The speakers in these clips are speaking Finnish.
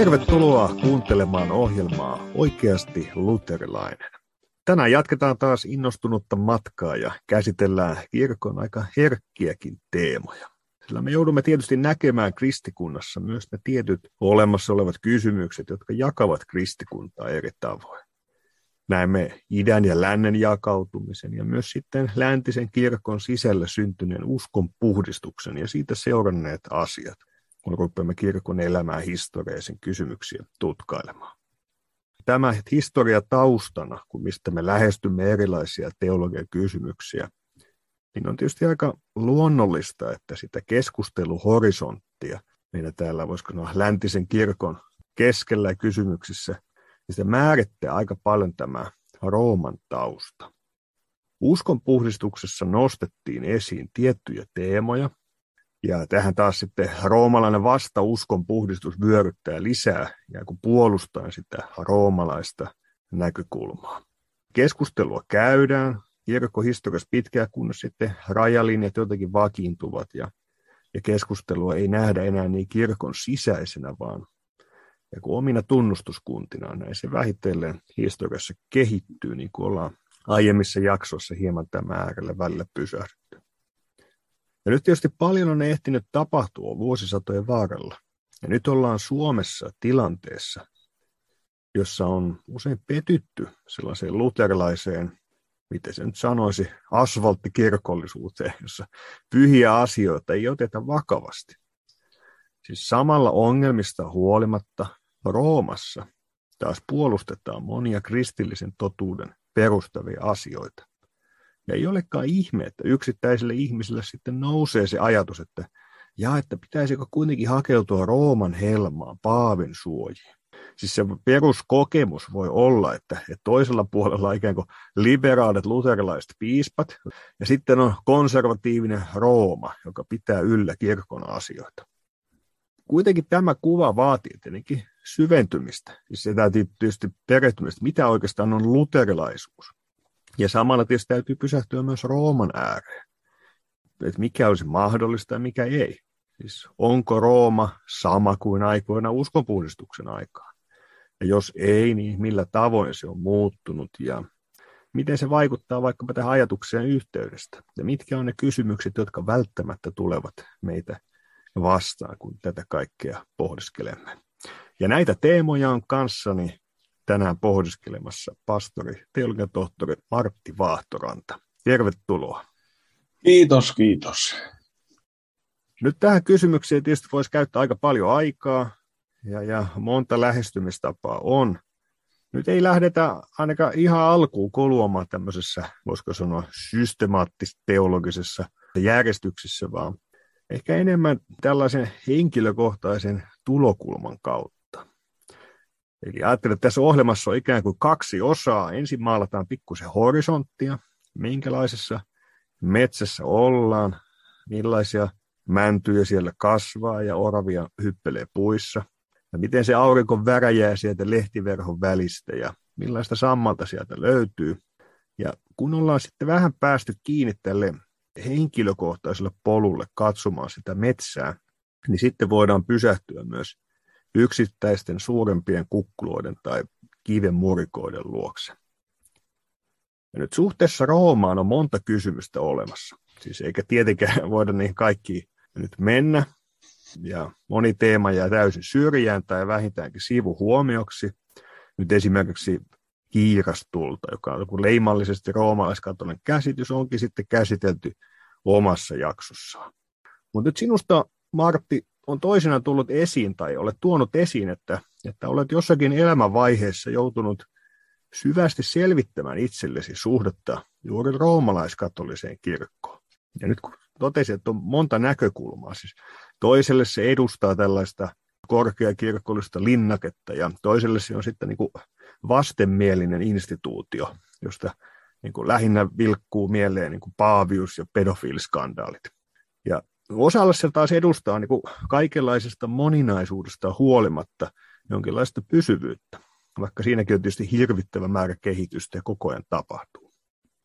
Tervetuloa kuuntelemaan ohjelmaa Oikeasti luterilainen. Tänään jatketaan taas innostunutta matkaa ja käsitellään kirkon aika herkkiäkin teemoja. Sillä me joudumme tietysti näkemään kristikunnassa myös ne tietyt olemassa olevat kysymykset, jotka jakavat kristikuntaa eri tavoin. Näemme idän ja lännen jakautumisen ja myös sitten läntisen kirkon sisällä syntyneen uskon puhdistuksen ja siitä seuranneet asiat, kun rupeamme kirkon elämää historiallisen kysymyksiä tutkailemaan. Tämä historia taustana, kun mistä me lähestymme erilaisia teologian kysymyksiä, niin on tietysti aika luonnollista, että sitä keskusteluhorisonttia meidän täällä, voisiko sanoa läntisen kirkon keskellä kysymyksissä, niin se määrittää aika paljon tämä Rooman tausta. Uskon puhdistuksessa nostettiin esiin tiettyjä teemoja, ja tähän taas sitten roomalainen vasta uskon puhdistus vyöryttää lisää ja kun puolustaa sitä roomalaista näkökulmaa. Keskustelua käydään, kirkkohistoriassa pitkään, kunnes sitten rajalinjat jotenkin vakiintuvat ja, ja keskustelua ei nähdä enää niin kirkon sisäisenä, vaan ja kun omina tunnustuskuntinaan näin se vähitellen historiassa kehittyy, niin kuin ollaan aiemmissa jaksoissa hieman tämä äärelle välillä pysähdytty. Ja nyt tietysti paljon on ehtinyt tapahtua vuosisatojen varrella. Ja nyt ollaan Suomessa tilanteessa, jossa on usein petytty sellaiseen luterilaiseen, miten se nyt sanoisi, asfalttikirkollisuuteen, jossa pyhiä asioita ei oteta vakavasti. Siis samalla ongelmista huolimatta Roomassa taas puolustetaan monia kristillisen totuuden perustavia asioita. Ja ei olekaan ihme, että yksittäisille ihmisille sitten nousee se ajatus, että ja että pitäisikö kuitenkin hakeutua Rooman helmaan, Paavin suojiin. Siis se peruskokemus voi olla, että, että toisella puolella on ikään kuin liberaalit luterilaiset piispat, ja sitten on konservatiivinen Rooma, joka pitää yllä kirkon asioita. Kuitenkin tämä kuva vaatii tietenkin syventymistä. Siis se täytyy tietysti perehtymistä, mitä oikeastaan on luterilaisuus. Ja samalla tietysti täytyy pysähtyä myös Rooman ääreen. Että mikä olisi mahdollista ja mikä ei. Siis onko Rooma sama kuin aikoina uskonpuhdistuksen aikaan? Ja jos ei, niin millä tavoin se on muuttunut ja miten se vaikuttaa vaikkapa tähän ajatukseen yhteydestä? Ja mitkä on ne kysymykset, jotka välttämättä tulevat meitä vastaan, kun tätä kaikkea pohdiskelemme? Ja näitä teemoja on kanssani tänään pohdiskelemassa pastori, teologian tohtori Martti Vaahtoranta. Tervetuloa. Kiitos, kiitos. Nyt tähän kysymykseen tietysti voisi käyttää aika paljon aikaa ja, ja monta lähestymistapaa on. Nyt ei lähdetä ainakaan ihan alkuun koluamaan tämmöisessä, voisiko sanoa, systemaattis-teologisessa järjestyksessä, vaan ehkä enemmän tällaisen henkilökohtaisen tulokulman kautta. Eli ajattelin, että tässä ohjelmassa on ikään kuin kaksi osaa. Ensin maalataan pikkusen horisonttia, minkälaisessa metsässä ollaan, millaisia mäntyjä siellä kasvaa ja oravia hyppelee puissa, ja miten se aurinko väräjää sieltä lehtiverhon välistä ja millaista sammalta sieltä löytyy. Ja kun ollaan sitten vähän päästy kiinni tälle henkilökohtaiselle polulle katsomaan sitä metsää, niin sitten voidaan pysähtyä myös yksittäisten suurempien kukkuloiden tai kiven murikoiden luokse. Ja nyt suhteessa Roomaan on monta kysymystä olemassa. Siis eikä tietenkään voida niihin kaikkiin nyt mennä. Ja moni teema jää täysin syrjään tai vähintäänkin sivuhuomioksi. Nyt esimerkiksi kiirastulta, joka on leimallisesti roomalaiskatolinen käsitys, onkin sitten käsitelty omassa jaksossaan. Mutta nyt sinusta, Martti, on toisena tullut esiin tai olet tuonut esiin, että, että olet jossakin elämänvaiheessa joutunut syvästi selvittämään itsellesi suhdetta juuri roomalaiskatoliseen kirkkoon. Ja nyt kun totesin, että on monta näkökulmaa, siis toiselle se edustaa tällaista korkeakirkollista linnaketta ja toiselle se on sitten niin kuin vastenmielinen instituutio, josta niin kuin lähinnä vilkkuu mieleen niin kuin paavius ja pedofiiliskandaalit. Ja Osalla se taas edustaa niin kuin kaikenlaisesta moninaisuudesta huolimatta jonkinlaista pysyvyyttä, vaikka siinäkin on tietysti hirvittävä määrä kehitystä ja koko ajan tapahtuu.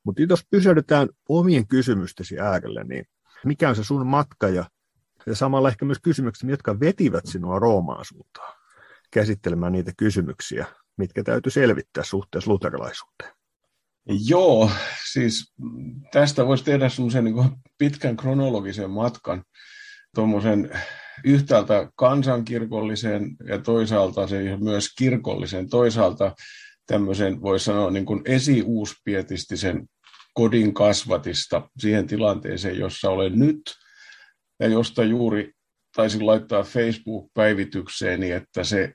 Mutta jos pysähdytään omien kysymystesi äärelle, niin mikä on se sun matka ja, ja samalla ehkä myös kysymykset, jotka vetivät sinua Roomaan suuntaan? käsittelemään niitä kysymyksiä, mitkä täytyy selvittää suhteessa luterilaisuuteen. Joo, siis tästä voisi tehdä semmoisen niin pitkän kronologisen matkan tuommoisen yhtäältä kansankirkollisen ja toisaalta se myös kirkollisen, toisaalta tämmöisen voisi sanoa niin kuin esiuuspietistisen kodin kasvatista siihen tilanteeseen, jossa olen nyt ja josta juuri taisin laittaa Facebook-päivitykseeni, että se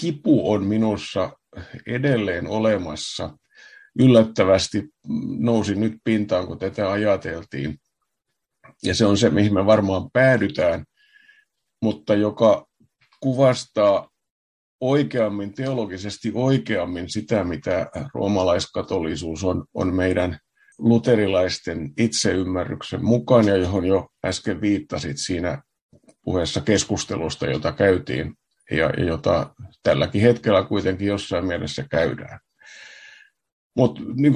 kipu on minussa edelleen olemassa. Yllättävästi nousi nyt pintaan, kun tätä ajateltiin. Ja se on se, mihin me varmaan päädytään, mutta joka kuvastaa oikeammin, teologisesti oikeammin sitä, mitä roomalaiskatolisuus on, on meidän luterilaisten itseymmärryksen mukaan, ja johon jo äsken viittasit siinä puheessa keskustelusta, jota käytiin, ja, jota tälläkin hetkellä kuitenkin jossain mielessä käydään. Mutta niin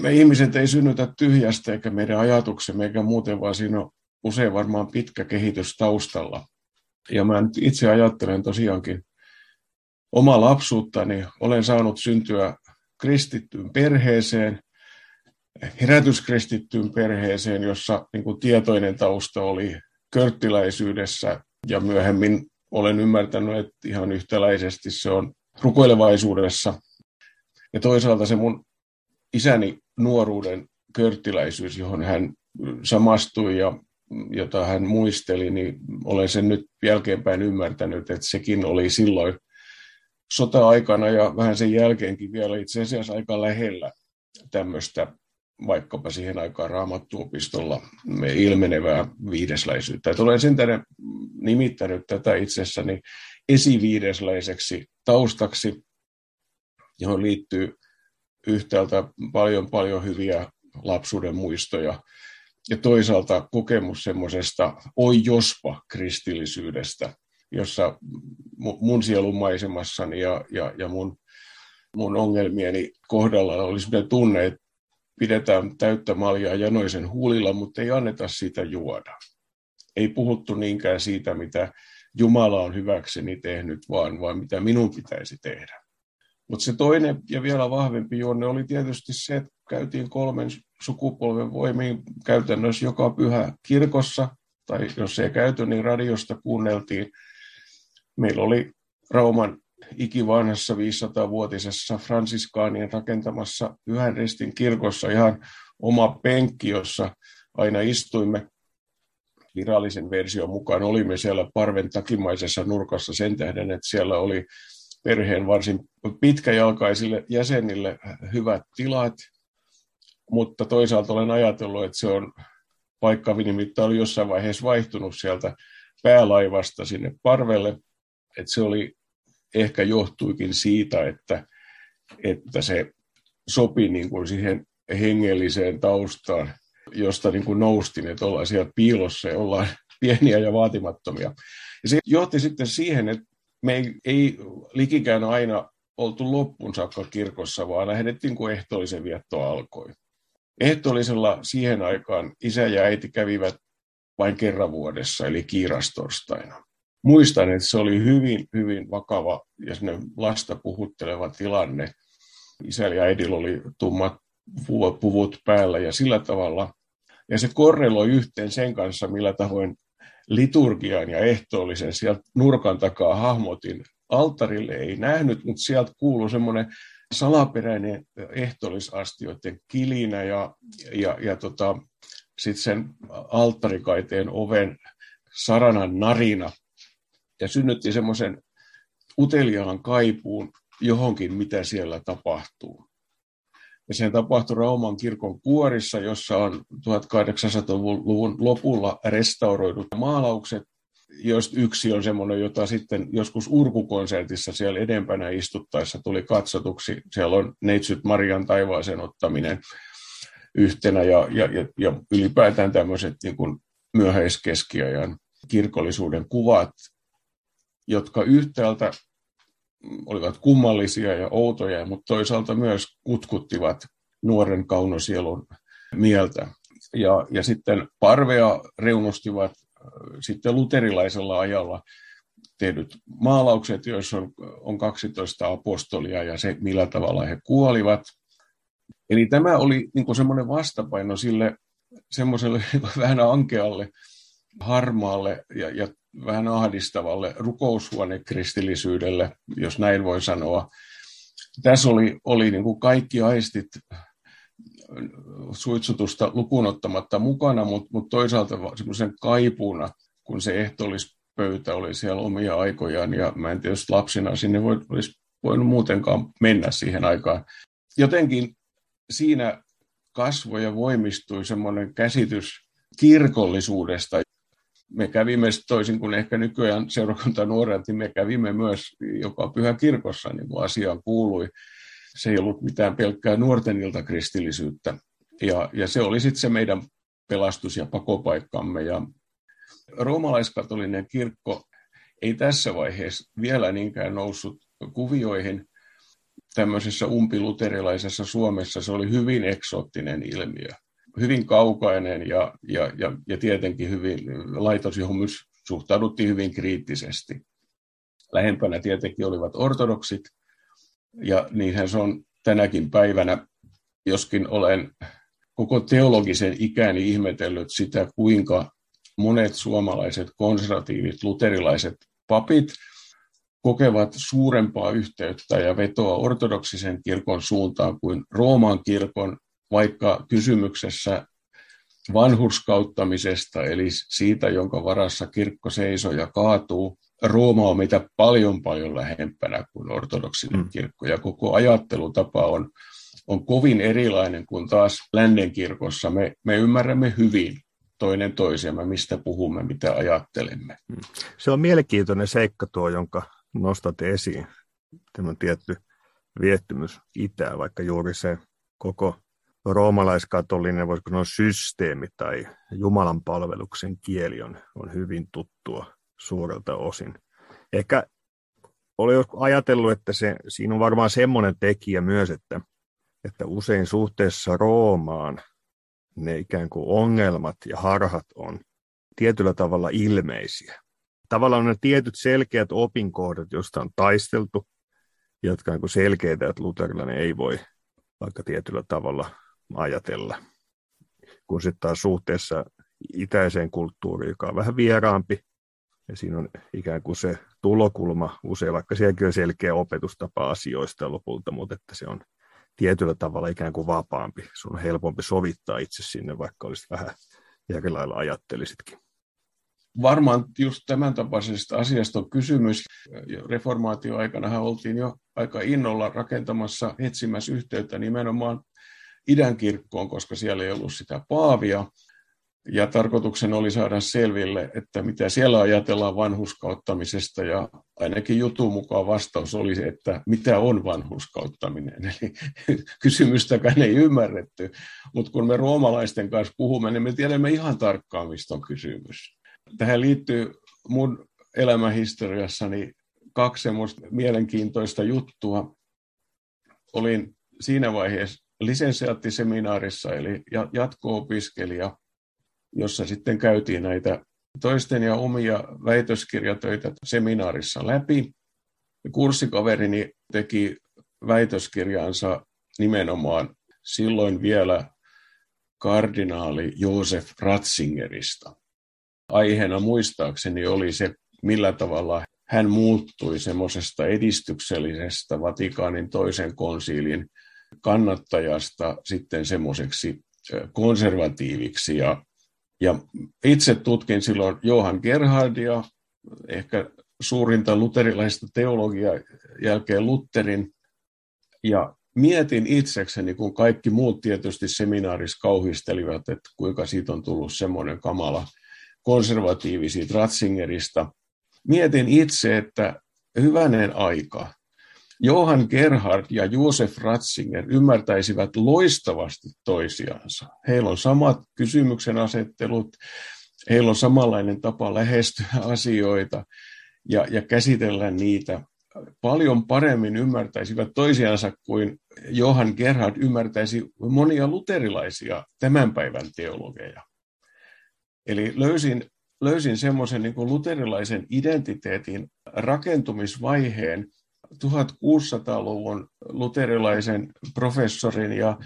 me ihmiset ei synnytä tyhjästä, eikä meidän ajatuksemme, eikä muuten, vaan siinä on usein varmaan pitkä kehitys taustalla. Ja mä nyt itse ajattelen tosiaankin oma lapsuuttani, olen saanut syntyä kristittyyn perheeseen, herätyskristittyyn perheeseen, jossa niin kuin tietoinen tausta oli körttiläisyydessä ja myöhemmin olen ymmärtänyt, että ihan yhtäläisesti se on rukoilevaisuudessa. Ja toisaalta se mun isäni nuoruuden körttiläisyys, johon hän samastui ja jota hän muisteli, niin olen sen nyt jälkeenpäin ymmärtänyt, että sekin oli silloin sota-aikana ja vähän sen jälkeenkin vielä itse asiassa aika lähellä tämmöistä vaikkapa siihen aikaan raamattuopistolla ilmenevää viidesläisyyttä. Että olen sen tänne nimittänyt tätä itsessäni esiviidesläiseksi taustaksi, johon liittyy yhtäältä paljon paljon hyviä lapsuuden muistoja ja toisaalta kokemus semmoisesta oi jospa kristillisyydestä, jossa mun sielun maisemassani ja, ja, ja mun, mun ongelmieni kohdalla oli sellainen tunne, että pidetään täyttä maljaa janoisen huulilla, mutta ei anneta sitä juoda. Ei puhuttu niinkään siitä, mitä Jumala on hyväkseni tehnyt, vaan, vaan mitä minun pitäisi tehdä. Mutta se toinen ja vielä vahvempi juonne oli tietysti se, että käytiin kolmen sukupolven voimiin käytännössä joka pyhä kirkossa, tai jos ei käyty, niin radiosta kuunneltiin. Meillä oli Rauman ikivanhassa 500-vuotisessa Fransiskaanien rakentamassa Pyhän Ristin kirkossa ihan oma penkki, jossa aina istuimme virallisen version mukaan. Olimme siellä parven takimaisessa nurkassa sen tähden, että siellä oli perheen varsin pitkäjalkaisille jäsenille hyvät tilat, mutta toisaalta olen ajatellut, että se on paikka nimittäin oli jossain vaiheessa vaihtunut sieltä päälaivasta sinne parvelle, että se oli ehkä johtuikin siitä, että, että se sopi niin kuin siihen hengelliseen taustaan, josta niin kuin noustin, että ollaan siellä piilossa ja ollaan pieniä ja vaatimattomia. Ja se johti sitten siihen, että me ei, ei likikään aina oltu loppuun saakka kirkossa, vaan lähdettiin, kun ehtoollisen vietto alkoi. Ehtoollisella siihen aikaan isä ja äiti kävivät vain kerran vuodessa, eli kiirastorstaina muistan, että se oli hyvin, hyvin vakava ja lasta puhutteleva tilanne. Isällä ja äidillä oli tummat puvut päällä ja sillä tavalla. Ja se korreloi yhteen sen kanssa, millä tavoin liturgian ja ehtoollisen sieltä nurkan takaa hahmotin. Altarille ei nähnyt, mutta sieltä kuului semmoinen salaperäinen ehtoollisastioiden kilinä ja, ja, ja tota, sitten sen alttarikaiteen oven saranan narina ja synnytti semmoisen uteliaan kaipuun johonkin, mitä siellä tapahtuu. Ja se tapahtui Rauman kirkon kuorissa, jossa on 1800-luvun lopulla restauroidut maalaukset, joista yksi on semmoinen, jota sitten joskus urkukonsertissa siellä edempänä istuttaessa tuli katsotuksi. Siellä on Neitsyt Marian taivaaseen ottaminen yhtenä ja, ja, ja, ja ylipäätään tämmöiset niin kuin myöhäiskeskiajan kirkollisuuden kuvat jotka yhtäältä olivat kummallisia ja outoja, mutta toisaalta myös kutkuttivat nuoren kaunosielun mieltä. Ja, ja sitten parvea reunustivat sitten luterilaisella ajalla tehdyt maalaukset, joissa on, on 12 apostolia ja se, millä tavalla he kuolivat. Eli tämä oli niin semmoinen vastapaino sille semmoiselle vähän ankealle, harmaalle ja, ja vähän ahdistavalle rukoushuonekristillisyydelle, jos näin voi sanoa. Tässä oli, oli niin kuin kaikki aistit suitsutusta lukunottamatta mukana, mutta, mutta toisaalta semmoisen kaipuna, kun se ehtolispöytä oli siellä omia aikojaan, ja mä en tietysti lapsina sinne voi, olisi voinut muutenkaan mennä siihen aikaan. Jotenkin siinä kasvoi ja voimistui semmoinen käsitys kirkollisuudesta. Me kävimme toisin kuin ehkä nykyään seurakunta nuoret, niin me kävimme myös joka pyhä kirkossa, niin kuin asiaan kuului. Se ei ollut mitään pelkkää nuorten kristillisyyttä. Ja, ja se oli sitten se meidän pelastus- ja pakopaikkamme. Ja roomalaiskatolinen kirkko ei tässä vaiheessa vielä niinkään noussut kuvioihin, tämmöisessä umpiluterilaisessa Suomessa se oli hyvin eksoottinen ilmiö. Hyvin kaukainen ja, ja, ja, ja tietenkin hyvin laitos, johon myös suhtauduttiin hyvin kriittisesti. Lähempänä tietenkin olivat ortodoksit, ja niinhän se on tänäkin päivänä, joskin olen koko teologisen ikäni ihmetellyt sitä, kuinka monet suomalaiset konservatiivit, luterilaiset papit kokevat suurempaa yhteyttä ja vetoa ortodoksisen kirkon suuntaan kuin Rooman kirkon, vaikka kysymyksessä vanhurskauttamisesta, eli siitä, jonka varassa kirkko seisoo ja kaatuu. Rooma on mitä paljon paljon lähempänä kuin ortodoksinen mm. kirkko, ja koko ajattelutapa on, on kovin erilainen kuin taas lännen kirkossa. Me, me ymmärrämme hyvin toinen toisiamme, mistä puhumme, mitä ajattelemme. Mm. Se on mielenkiintoinen seikka tuo, jonka nostat esiin, tämä tietty viettymys itää, vaikka juuri se koko roomalaiskatolinen, voisiko sanoa systeemi tai Jumalan palveluksen kieli on, on hyvin tuttua suurelta osin. Ehkä olen ajatellut, että se, siinä on varmaan semmoinen tekijä myös, että, että usein suhteessa Roomaan ne ikään kuin ongelmat ja harhat on tietyllä tavalla ilmeisiä tavallaan ne tietyt selkeät opinkohdat, joista on taisteltu, jotka on selkeitä, että luterilainen ei voi vaikka tietyllä tavalla ajatella. Kun sitten taas suhteessa itäiseen kulttuuriin, joka on vähän vieraampi, ja siinä on ikään kuin se tulokulma usein, vaikka sielläkin on selkeä opetustapa asioista lopulta, mutta että se on tietyllä tavalla ikään kuin vapaampi. Sun on helpompi sovittaa itse sinne, vaikka olisit vähän eri lailla ajattelisitkin varmaan just tämän tapaisesta asiasta on kysymys. Reformaatioaikana oltiin jo aika innolla rakentamassa, etsimässä yhteyttä nimenomaan idän kirkkoon, koska siellä ei ollut sitä paavia. Ja tarkoituksena oli saada selville, että mitä siellä ajatellaan vanhuskauttamisesta, ja ainakin jutun mukaan vastaus oli että mitä on vanhuskauttaminen. Eli kysymystäkään ei ymmärretty, mutta kun me roomalaisten kanssa puhumme, niin me tiedämme ihan tarkkaan, mistä on kysymys tähän liittyy mun elämähistoriassani kaksi semmoista mielenkiintoista juttua. Olin siinä vaiheessa lisensiaattiseminaarissa, eli jatko-opiskelija, jossa sitten käytiin näitä toisten ja omia väitöskirjatöitä seminaarissa läpi. Kurssikaverini teki väitöskirjansa nimenomaan silloin vielä kardinaali Josef Ratzingerista aiheena muistaakseni oli se, millä tavalla hän muuttui semmoisesta edistyksellisestä Vatikaanin toisen konsiilin kannattajasta sitten semmoiseksi konservatiiviksi. Ja, ja itse tutkin silloin Johan Gerhardia, ehkä suurinta luterilaista teologiaa jälkeen Lutherin, ja mietin itsekseni, kun kaikki muut tietysti seminaarissa kauhistelivat, että kuinka siitä on tullut semmoinen kamala konservatiivisia Ratzingerista. Mietin itse, että hyvänen aika. Johan Gerhard ja Josef Ratzinger ymmärtäisivät loistavasti toisiansa. Heillä on samat kysymyksen asettelut, heillä on samanlainen tapa lähestyä asioita ja, ja käsitellä niitä. Paljon paremmin ymmärtäisivät toisiansa kuin Johan Gerhard ymmärtäisi monia luterilaisia tämän päivän teologeja. Eli löysin, löysin semmoisen niin luterilaisen identiteetin rakentumisvaiheen 1600-luvun luterilaisen professorin ja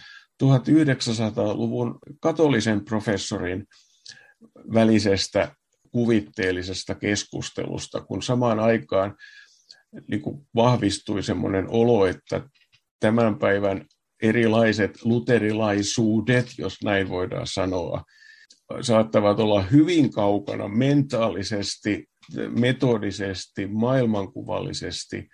1900-luvun katolisen professorin välisestä kuvitteellisesta keskustelusta, kun samaan aikaan niin kuin vahvistui semmoinen olo, että tämän päivän erilaiset luterilaisuudet, jos näin voidaan sanoa, saattavat olla hyvin kaukana mentaalisesti, metodisesti, maailmankuvallisesti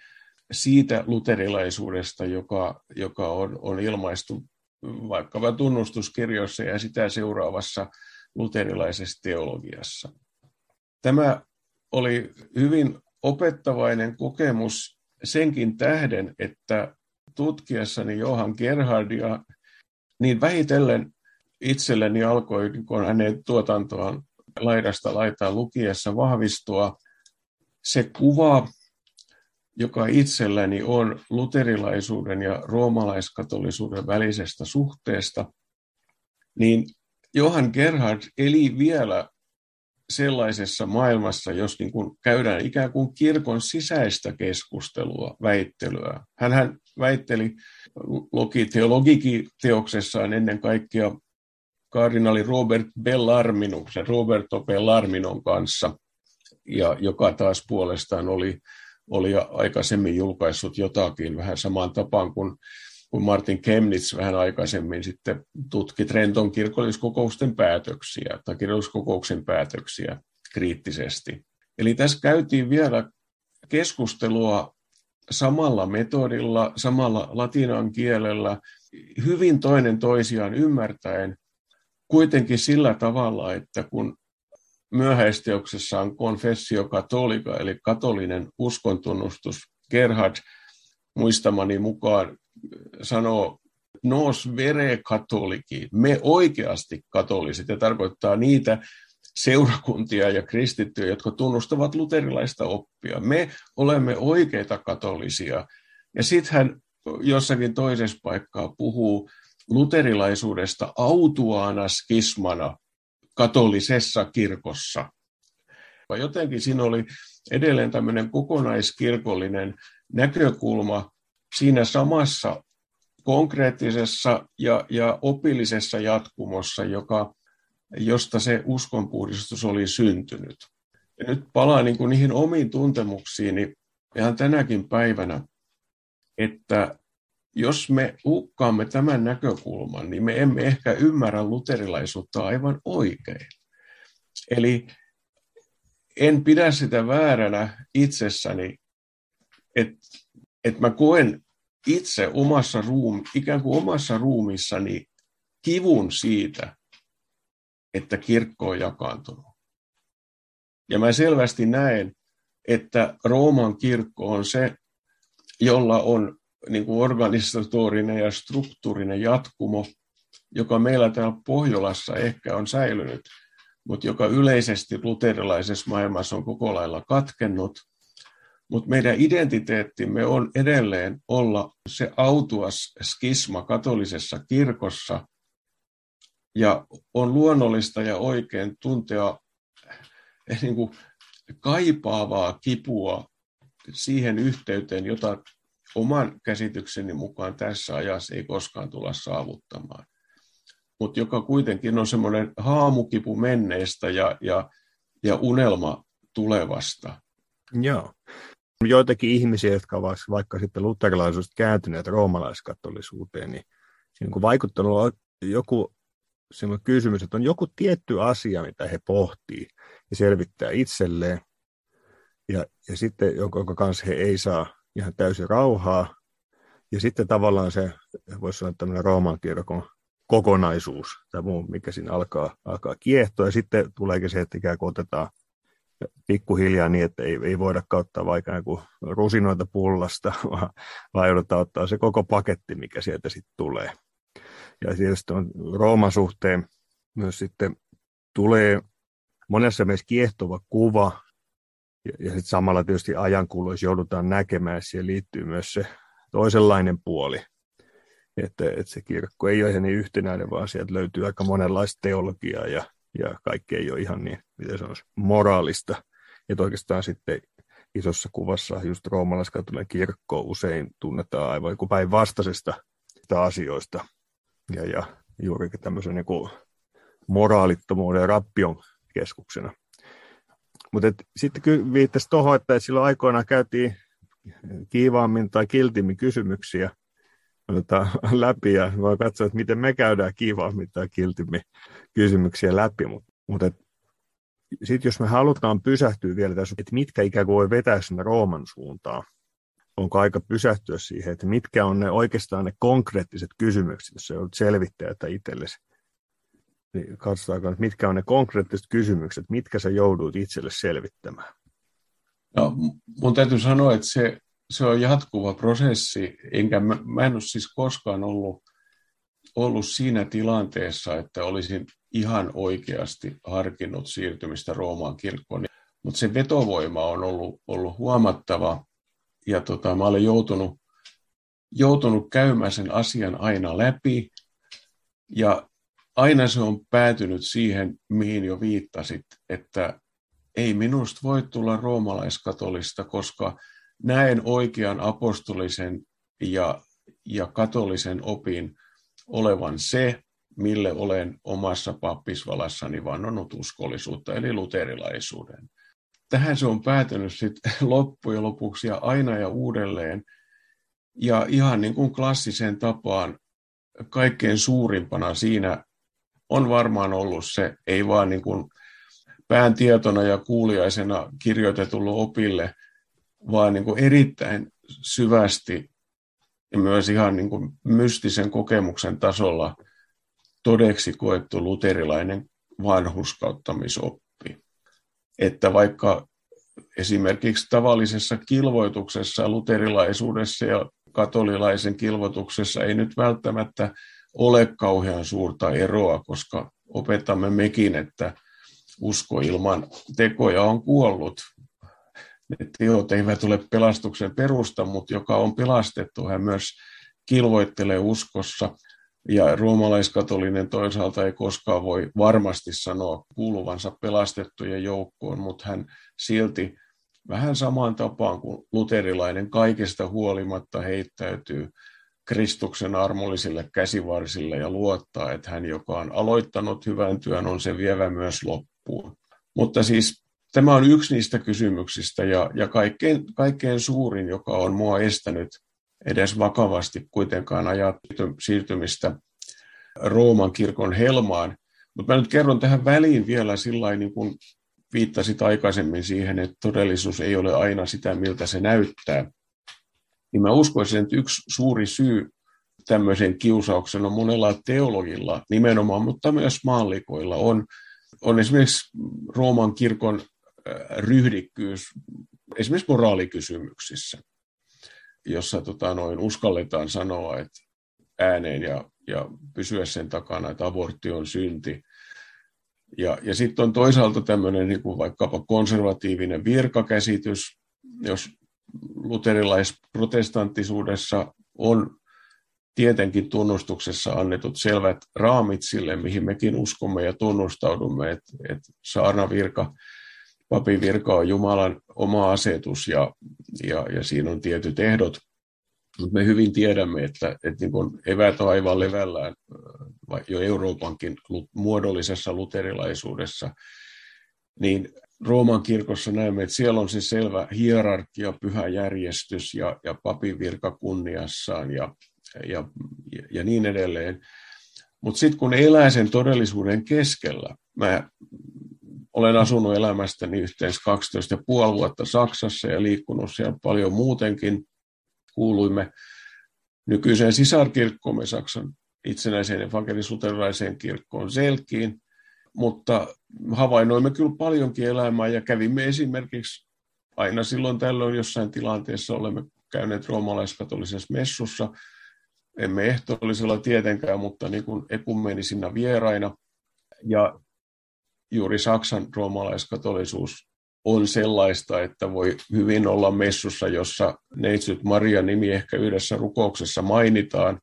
siitä luterilaisuudesta, joka, joka on, on ilmaistu vaikkapa tunnustuskirjoissa ja sitä seuraavassa luterilaisessa teologiassa. Tämä oli hyvin opettavainen kokemus senkin tähden, että tutkiessani Johan Gerhardia, niin vähitellen itselleni alkoi, kun hänen tuotantoaan laidasta laitaa lukiessa vahvistua se kuva, joka itselläni on luterilaisuuden ja roomalaiskatolisuuden välisestä suhteesta, niin Johan Gerhard eli vielä sellaisessa maailmassa, jos niin kuin käydään ikään kuin kirkon sisäistä keskustelua, väittelyä. Hän väitteli teoksessaan ennen kaikkea kardinaali Robert Bellarminuksen, Roberto Bellarminon kanssa, ja joka taas puolestaan oli, oli aikaisemmin julkaissut jotakin vähän samaan tapaan kuin kun Martin Kemnitz vähän aikaisemmin sitten tutki Trenton kirkolliskokousten päätöksiä tai kirkolliskokouksen päätöksiä kriittisesti. Eli tässä käytiin vielä keskustelua samalla metodilla, samalla latinan kielellä, hyvin toinen toisiaan ymmärtäen, kuitenkin sillä tavalla, että kun myöhäisteoksessaan Confessio Catholica, eli katolinen uskontunnustus, Gerhard muistamani mukaan sanoo nos vere katoliki, me oikeasti katoliset, ja tarkoittaa niitä seurakuntia ja kristittyjä, jotka tunnustavat luterilaista oppia. Me olemme oikeita katolisia. Ja sitten hän jossakin toisessa paikkaa puhuu luterilaisuudesta autuaana skismana katolisessa kirkossa. Jotenkin siinä oli edelleen tämmöinen kokonaiskirkollinen näkökulma siinä samassa konkreettisessa ja, ja opillisessa jatkumossa, joka, josta se uskonpuhdistus oli syntynyt. Ja nyt palaan niin kuin niihin omiin tuntemuksiini ihan tänäkin päivänä, että jos me hukkaamme tämän näkökulman, niin me emme ehkä ymmärrä luterilaisuutta aivan oikein. Eli en pidä sitä vääränä itsessäni, että että mä koen itse omassa ruum, ikään kuin omassa ruumissani kivun siitä, että kirkko on jakaantunut. Ja mä selvästi näen, että Rooman kirkko on se, jolla on niin kuin organisatorinen ja struktuurinen jatkumo, joka meillä täällä Pohjolassa ehkä on säilynyt, mutta joka yleisesti luterilaisessa maailmassa on koko lailla katkennut – mutta meidän identiteettimme on edelleen olla se autuas skisma katolisessa kirkossa, ja on luonnollista ja oikein tuntea eh, niin kuin kaipaavaa kipua siihen yhteyteen, jota oman käsitykseni mukaan tässä ajassa ei koskaan tulla saavuttamaan. Mutta joka kuitenkin on semmoinen haamukipu menneestä ja, ja, ja unelma tulevasta. Joo joitakin ihmisiä, jotka ovat vaikka sitten luterilaisuudesta kääntyneet roomalaiskattolisuuteen, niin siinä on vaikuttanut joku semmoinen kysymys, että on joku tietty asia, mitä he pohtii ja selvittää itselleen, ja, ja sitten jonka kanssa he ei saa ihan täysin rauhaa, ja sitten tavallaan se, voisi sanoa tämmöinen Rooman kirkon kokonaisuus tai muu, mikä siinä alkaa, alkaa kiehtoa, ja sitten tuleekin se, että ikään kuin otetaan pikkuhiljaa niin, että ei, ei voida kauttaa vaikka kuin rusinoita pullasta, vaan, vaan joudutaan ottaa se koko paketti, mikä sieltä sitten tulee. Ja tietysti on Rooman suhteen myös sitten tulee monessa mielessä kiehtova kuva, ja, ja samalla tietysti ajankuluissa joudutaan näkemään, että siihen liittyy myös se toisenlainen puoli, että, että se kirkko ei ole niin yhtenäinen, vaan sieltä löytyy aika monenlaista teologiaa ja ja kaikki ei ole ihan niin, miten se olisi, moraalista. Että oikeastaan sitten isossa kuvassa just roomalaiskatolinen kirkko usein tunnetaan aivan joku päinvastaisesta asioista. Ja, ja juurikin tämmöisen niin moraalittomuuden ja rappion keskuksena. Mutta sitten kyllä viittasi tuohon, että silloin aikoinaan käytiin kiivaammin tai kiltimmin kysymyksiä tota, läpi ja voi katsoa, että miten me käydään kiivaammin tai kiltimmin kysymyksiä läpi. Mutta mut, sitten jos me halutaan pysähtyä vielä tässä, että mitkä ikään kuin voi vetää sinne Rooman suuntaan, onko aika pysähtyä siihen, että mitkä on ne oikeastaan ne konkreettiset kysymykset, jos se on selvittäjätä itsellesi. Niin katsotaanko, että mitkä on ne konkreettiset kysymykset, mitkä sä joudut itselle selvittämään. No, mun täytyy sanoa, että se, se on jatkuva prosessi, enkä mä, mä en ole siis koskaan ollut, ollut siinä tilanteessa, että olisin ihan oikeasti harkinnut siirtymistä Roomaan kirkkoon. Mutta se vetovoima on ollut, ollut huomattava ja tota, mä olen joutunut, joutunut käymään sen asian aina läpi ja aina se on päätynyt siihen, mihin jo viittasit, että ei minusta voi tulla roomalaiskatolista, koska näen oikean apostolisen ja, ja katolisen opin olevan se, mille olen omassa pappisvalassani vannonut uskollisuutta, eli luterilaisuuden. Tähän se on päätynyt sitten loppujen lopuksi ja aina ja uudelleen. Ja ihan niin kuin klassiseen tapaan kaikkein suurimpana siinä on varmaan ollut se, ei vaan niin kuin pään tietona ja kuuliaisena kirjoitetulle opille, vaan niin kuin erittäin syvästi ja myös ihan niin kuin mystisen kokemuksen tasolla todeksi koettu luterilainen vanhuskauttamisoppi. Että vaikka esimerkiksi tavallisessa kilvoituksessa, luterilaisuudessa ja katolilaisen kilvoituksessa ei nyt välttämättä ole kauhean suurta eroa, koska opetamme mekin, että usko ilman tekoja on kuollut. Ne teot eivät ole pelastuksen perusta, mutta joka on pelastettu, hän myös kilvoittelee uskossa. Ja roomalaiskatolinen toisaalta ei koskaan voi varmasti sanoa kuuluvansa pelastettujen joukkoon, mutta hän silti vähän samaan tapaan kuin luterilainen kaikesta huolimatta heittäytyy Kristuksen armollisille käsivarsille ja luottaa, että hän, joka on aloittanut hyvän työn, on se vievä myös loppuun. Mutta siis tämä on yksi niistä kysymyksistä ja, ja kaikkein, kaikkein suurin, joka on mua estänyt edes vakavasti kuitenkaan ajat siirtymistä Rooman kirkon helmaan. Mutta mä nyt kerron tähän väliin vielä sillä niin kuin viittasit aikaisemmin siihen, että todellisuus ei ole aina sitä, miltä se näyttää niin mä uskoisin, että yksi suuri syy tämmöisen kiusauksen on monella teologilla nimenomaan, mutta myös maallikoilla on, on esimerkiksi Rooman kirkon ryhdikkyys esimerkiksi moraalikysymyksissä, jossa tota, noin uskalletaan sanoa että ääneen ja, ja pysyä sen takana, että abortti on synti. Ja, ja sitten on toisaalta tämmöinen niin kuin vaikkapa konservatiivinen virkakäsitys, jos luterilaisprotestanttisuudessa on tietenkin tunnustuksessa annetut selvät raamit sille, mihin mekin uskomme ja tunnustaudumme, että, että saarnavirka, papin virka on Jumalan oma asetus ja, ja, ja siinä on tietyt ehdot. Mutta me hyvin tiedämme, että, että niin kun evät on aivan levällään jo Euroopankin muodollisessa luterilaisuudessa, niin Rooman kirkossa näemme, että siellä on se selvä hierarkia, pyhä järjestys ja, ja papin virka kunniassaan ja, ja, ja niin edelleen. Mutta sitten kun elää sen todellisuuden keskellä, mä olen asunut elämästäni yhteensä 12,5 vuotta Saksassa ja liikkunut siellä paljon muutenkin. Kuuluimme nykyiseen sisarkirkkoomme Saksan itsenäiseen evankelis-luterilaiseen kirkkoon Selkiin mutta havainnoimme kyllä paljonkin elämää ja kävimme esimerkiksi aina silloin tällöin jossain tilanteessa olemme käyneet roomalaiskatolisessa messussa, emme ehtoollisella tietenkään, mutta niin kuin ekumenisina vieraina. Ja juuri Saksan roomalaiskatolisuus on sellaista, että voi hyvin olla messussa, jossa neitsyt Maria nimi ehkä yhdessä rukouksessa mainitaan,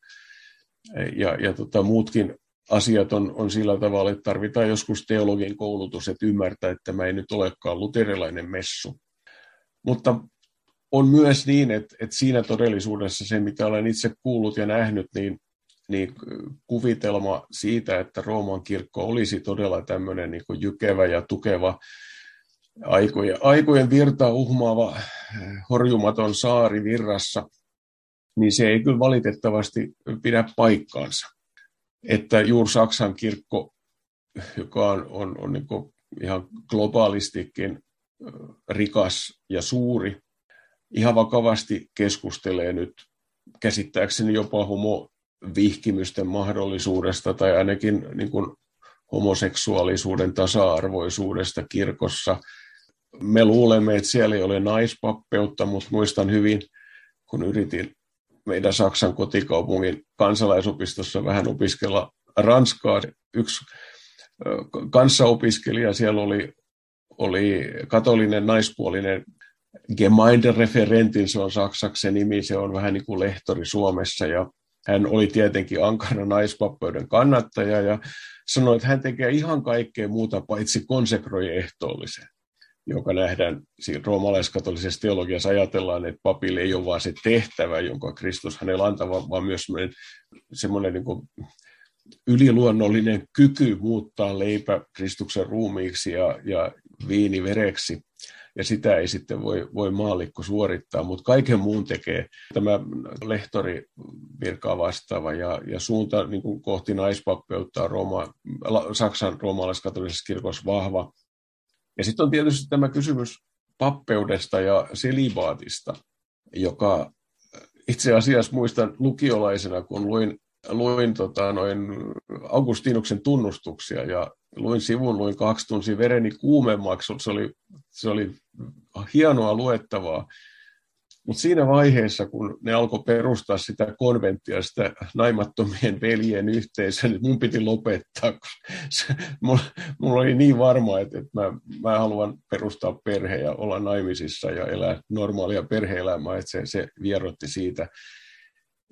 ja, ja tota, muutkin asiat on, on sillä tavalla, että tarvitaan joskus teologin koulutus, että ymmärtää, että tämä ei nyt olekaan luterilainen messu. Mutta on myös niin, että, että siinä todellisuudessa se, mitä olen itse kuullut ja nähnyt, niin, niin kuvitelma siitä, että Rooman kirkko olisi todella tämmöinen niin jykevä ja tukeva aikojen, aikojen virtaa uhmaava horjumaton saari virrassa, niin se ei kyllä valitettavasti pidä paikkaansa. Että juuri Saksan kirkko, joka on, on, on niin ihan globaalistikin rikas ja suuri, ihan vakavasti keskustelee nyt käsittääkseni jopa homovihkimysten mahdollisuudesta tai ainakin niin kuin homoseksuaalisuuden tasa-arvoisuudesta kirkossa. Me luulemme, että siellä ei ole naispappeutta, mutta muistan hyvin, kun yritin meidän Saksan kotikaupungin kansalaisopistossa vähän opiskella Ranskaa. Yksi kanssaopiskelija siellä oli, oli katolinen naispuolinen Gemeindereferentin, se on saksaksi se nimi, se on vähän niin kuin lehtori Suomessa ja hän oli tietenkin ankara naispappeuden kannattaja ja sanoi, että hän tekee ihan kaikkea muuta paitsi konsekroi ehtoollisen, joka nähdään siinä roomalaiskatolisessa teologiassa ajatellaan, että papille ei ole vain se tehtävä, jonka Kristus hänellä antaa, vaan myös semmoinen, semmoinen niin yliluonnollinen kyky muuttaa leipä Kristuksen ruumiiksi ja, ja viini vereksi ja sitä ei sitten voi, voi maallikko suorittaa, mutta kaiken muun tekee tämä lehtori virkaa vastaava ja, ja suunta niin kuin kohti naispappeutta on Rooma, Saksan roomalaiskatolisessa kirkossa vahva. Ja sitten on tietysti tämä kysymys pappeudesta ja selibaatista, joka itse asiassa muistan lukiolaisena, kun luin, luin tota, noin Augustinuksen tunnustuksia ja luin sivun, luin kaksi tuntia, vereni kuumemmaksi, se oli, se oli hienoa luettavaa. Mutta siinä vaiheessa, kun ne alkoi perustaa sitä konventtia, sitä naimattomien veljen yhteisöä, niin mun piti lopettaa. Se, mulla, mulla oli niin varma, että, että mä, mä haluan perustaa perhe ja olla naimisissa ja elää normaalia perhe-elämää, että se, se vierotti siitä.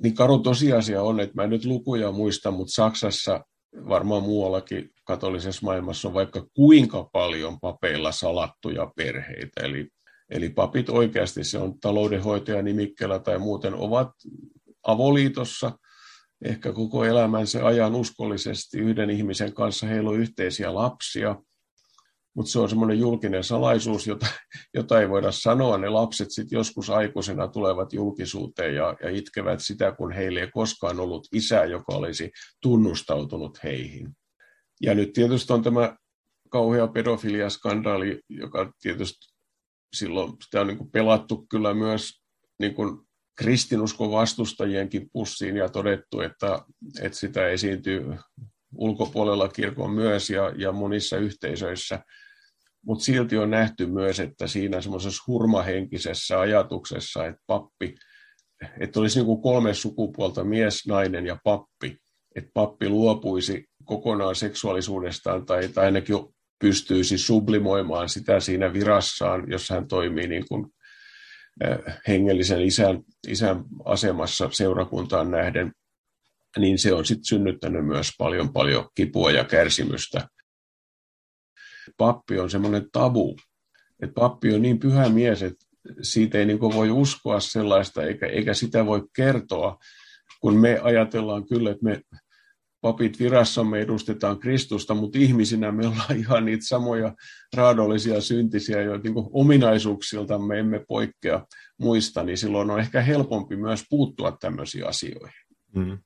Niin karu tosiasia on, että mä en nyt lukuja muista, mutta Saksassa varmaan muuallakin katolisessa maailmassa on vaikka kuinka paljon papeilla salattuja perheitä. Eli, eli papit oikeasti, se on taloudenhoitaja nimikkeellä tai muuten, ovat avoliitossa ehkä koko elämänsä ajan uskollisesti yhden ihmisen kanssa. Heillä on yhteisiä lapsia, mutta se on semmoinen julkinen salaisuus, jota, jota ei voida sanoa. Ne lapset sitten joskus aikuisena tulevat julkisuuteen ja, ja itkevät sitä, kun heille ei koskaan ollut isää, joka olisi tunnustautunut heihin. Ja nyt tietysti on tämä kauhea pedofiliaskandaali, joka tietysti silloin sitä on niin kuin pelattu kyllä myös niin kuin kristinuskon vastustajienkin pussiin ja todettu, että, että sitä esiintyy ulkopuolella kirkon myös ja, ja monissa yhteisöissä. Mutta silti on nähty myös, että siinä semmoisessa hurmahenkisessä ajatuksessa, että pappi, että olisi niin kuin kolme sukupuolta, mies, nainen ja pappi, että pappi luopuisi kokonaan seksuaalisuudestaan tai, tai ainakin pystyisi sublimoimaan sitä siinä virassaan, jos hän toimii niin kuin hengellisen isän, isän asemassa seurakuntaan nähden, niin se on sitten synnyttänyt myös paljon paljon kipua ja kärsimystä. Pappi on semmoinen tabu, että pappi on niin pyhä mies, että siitä ei niin voi uskoa sellaista, eikä, eikä sitä voi kertoa, kun me ajatellaan kyllä, että me papit virassamme edustetaan Kristusta, mutta ihmisinä me ollaan ihan niitä samoja raadollisia syntisiä, joita niin ominaisuuksilta me emme poikkea muista, niin silloin on ehkä helpompi myös puuttua tämmöisiin asioihin. Mm.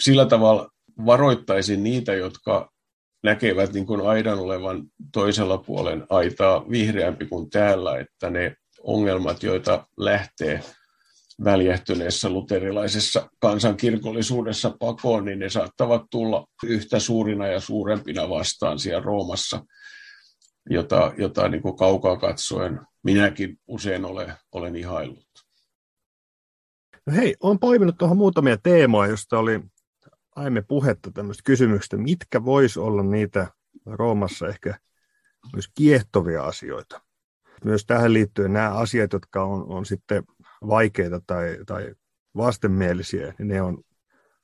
Sillä tavalla varoittaisin niitä, jotka näkevät niin kuin aidan olevan toisella puolen aitaa vihreämpi kuin täällä, että ne ongelmat, joita lähtee väljähtyneessä luterilaisessa kansankirkollisuudessa pakoon, niin ne saattavat tulla yhtä suurina ja suurempina vastaan siellä Roomassa, jota, jota niin kuin kaukaa katsoen minäkin usein olen, olen ihaillut. No hei, olen poiminut tuohon muutamia teemoja, joista oli aiemmin puhetta tämmöistä kysymyksistä, mitkä vois olla niitä Roomassa ehkä myös kiehtovia asioita. Myös tähän liittyen nämä asiat, jotka on, on sitten vaikeita tai, tai vastenmielisiä, niin ne on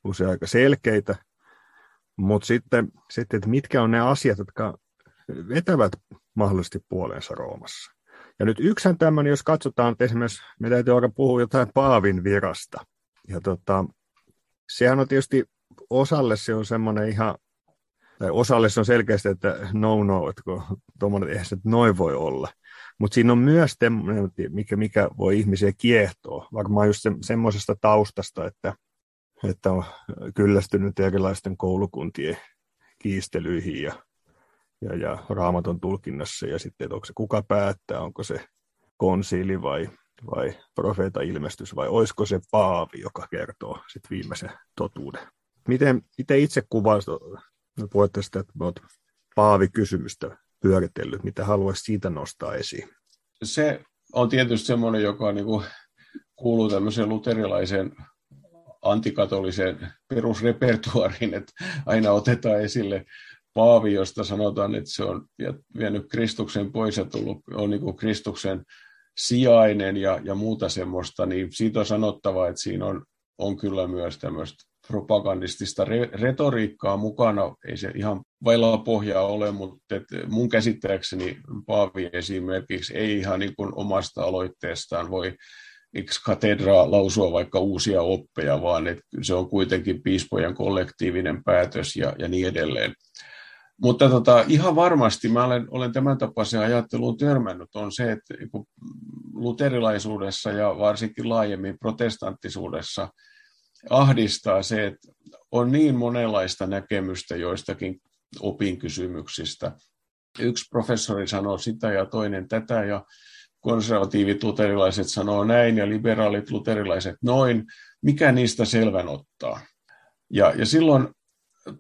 usein aika selkeitä. Mutta sitten, sitten, että mitkä on ne asiat, jotka vetävät mahdollisesti puoleensa Roomassa. Ja nyt yksihän tämmöinen, jos katsotaan, että esimerkiksi me täytyy alkaa puhua jotain Paavin virasta. Ja tota, sehän on tietysti osalle se on semmoinen ihan, tai osalle se on selkeästi, että no no, että kun tuommoinen, eihän se noin voi olla. Mutta siinä on myös tämmöinen, mikä, mikä voi ihmisiä kiehtoa, varmaan just se, semmoisesta taustasta, että, että on kyllästynyt erilaisten koulukuntien kiistelyihin ja, ja, ja raamaton tulkinnassa, ja sitten, että onko se kuka päättää, onko se konsiili vai, vai profeeta ilmestys, vai olisiko se paavi, joka kertoo sit viimeisen totuuden. Miten, itse kuvaisit, puhutte sitä, että olet paavikysymystä pyöritellyt, mitä haluaisit siitä nostaa esiin? Se on tietysti semmoinen, joka niin kuin kuuluu tämmöiseen luterilaiseen antikatoliseen perusrepertuariin, että aina otetaan esille Paavi, josta sanotaan, että se on vienyt Kristuksen pois ja tullut, on niin kuin Kristuksen sijainen ja, ja muuta semmoista, niin siitä on sanottava, että siinä on, on kyllä myös tämmöistä propagandistista re- retoriikkaa mukana. Ei se ihan vailla pohjaa ole, mutta et mun käsittääkseni Paavi esimerkiksi ei ihan niin kuin omasta aloitteestaan voi ex katedra lausua vaikka uusia oppeja, vaan että se on kuitenkin piispojen kollektiivinen päätös ja, ja niin edelleen. Mutta tota, ihan varmasti mä olen, olen tämän tapaisen ajatteluun törmännyt, on se, että luterilaisuudessa ja varsinkin laajemmin protestanttisuudessa ahdistaa se, että on niin monenlaista näkemystä joistakin opinkysymyksistä. Yksi professori sanoo sitä ja toinen tätä ja konservatiivit luterilaiset sanoo näin ja liberaalit luterilaiset noin. Mikä niistä selvän ottaa? Ja, ja silloin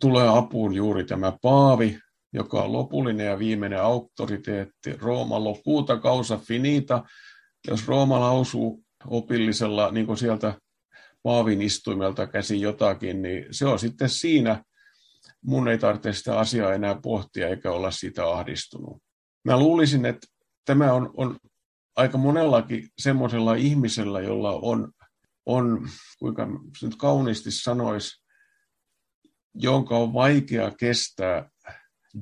tulee apuun juuri tämä paavi, joka on lopullinen ja viimeinen auktoriteetti. Rooma lopuuta causa finita. Jos Rooma lausuu opillisella, niin kuin sieltä Paavin istuimelta käsi jotakin, niin se on sitten siinä. Mun ei tarvitse sitä asiaa enää pohtia eikä olla siitä ahdistunut. Mä luulisin, että tämä on, on aika monellakin semmoisella ihmisellä, jolla on, on kuinka se nyt kauniisti sanoisi, jonka on vaikea kestää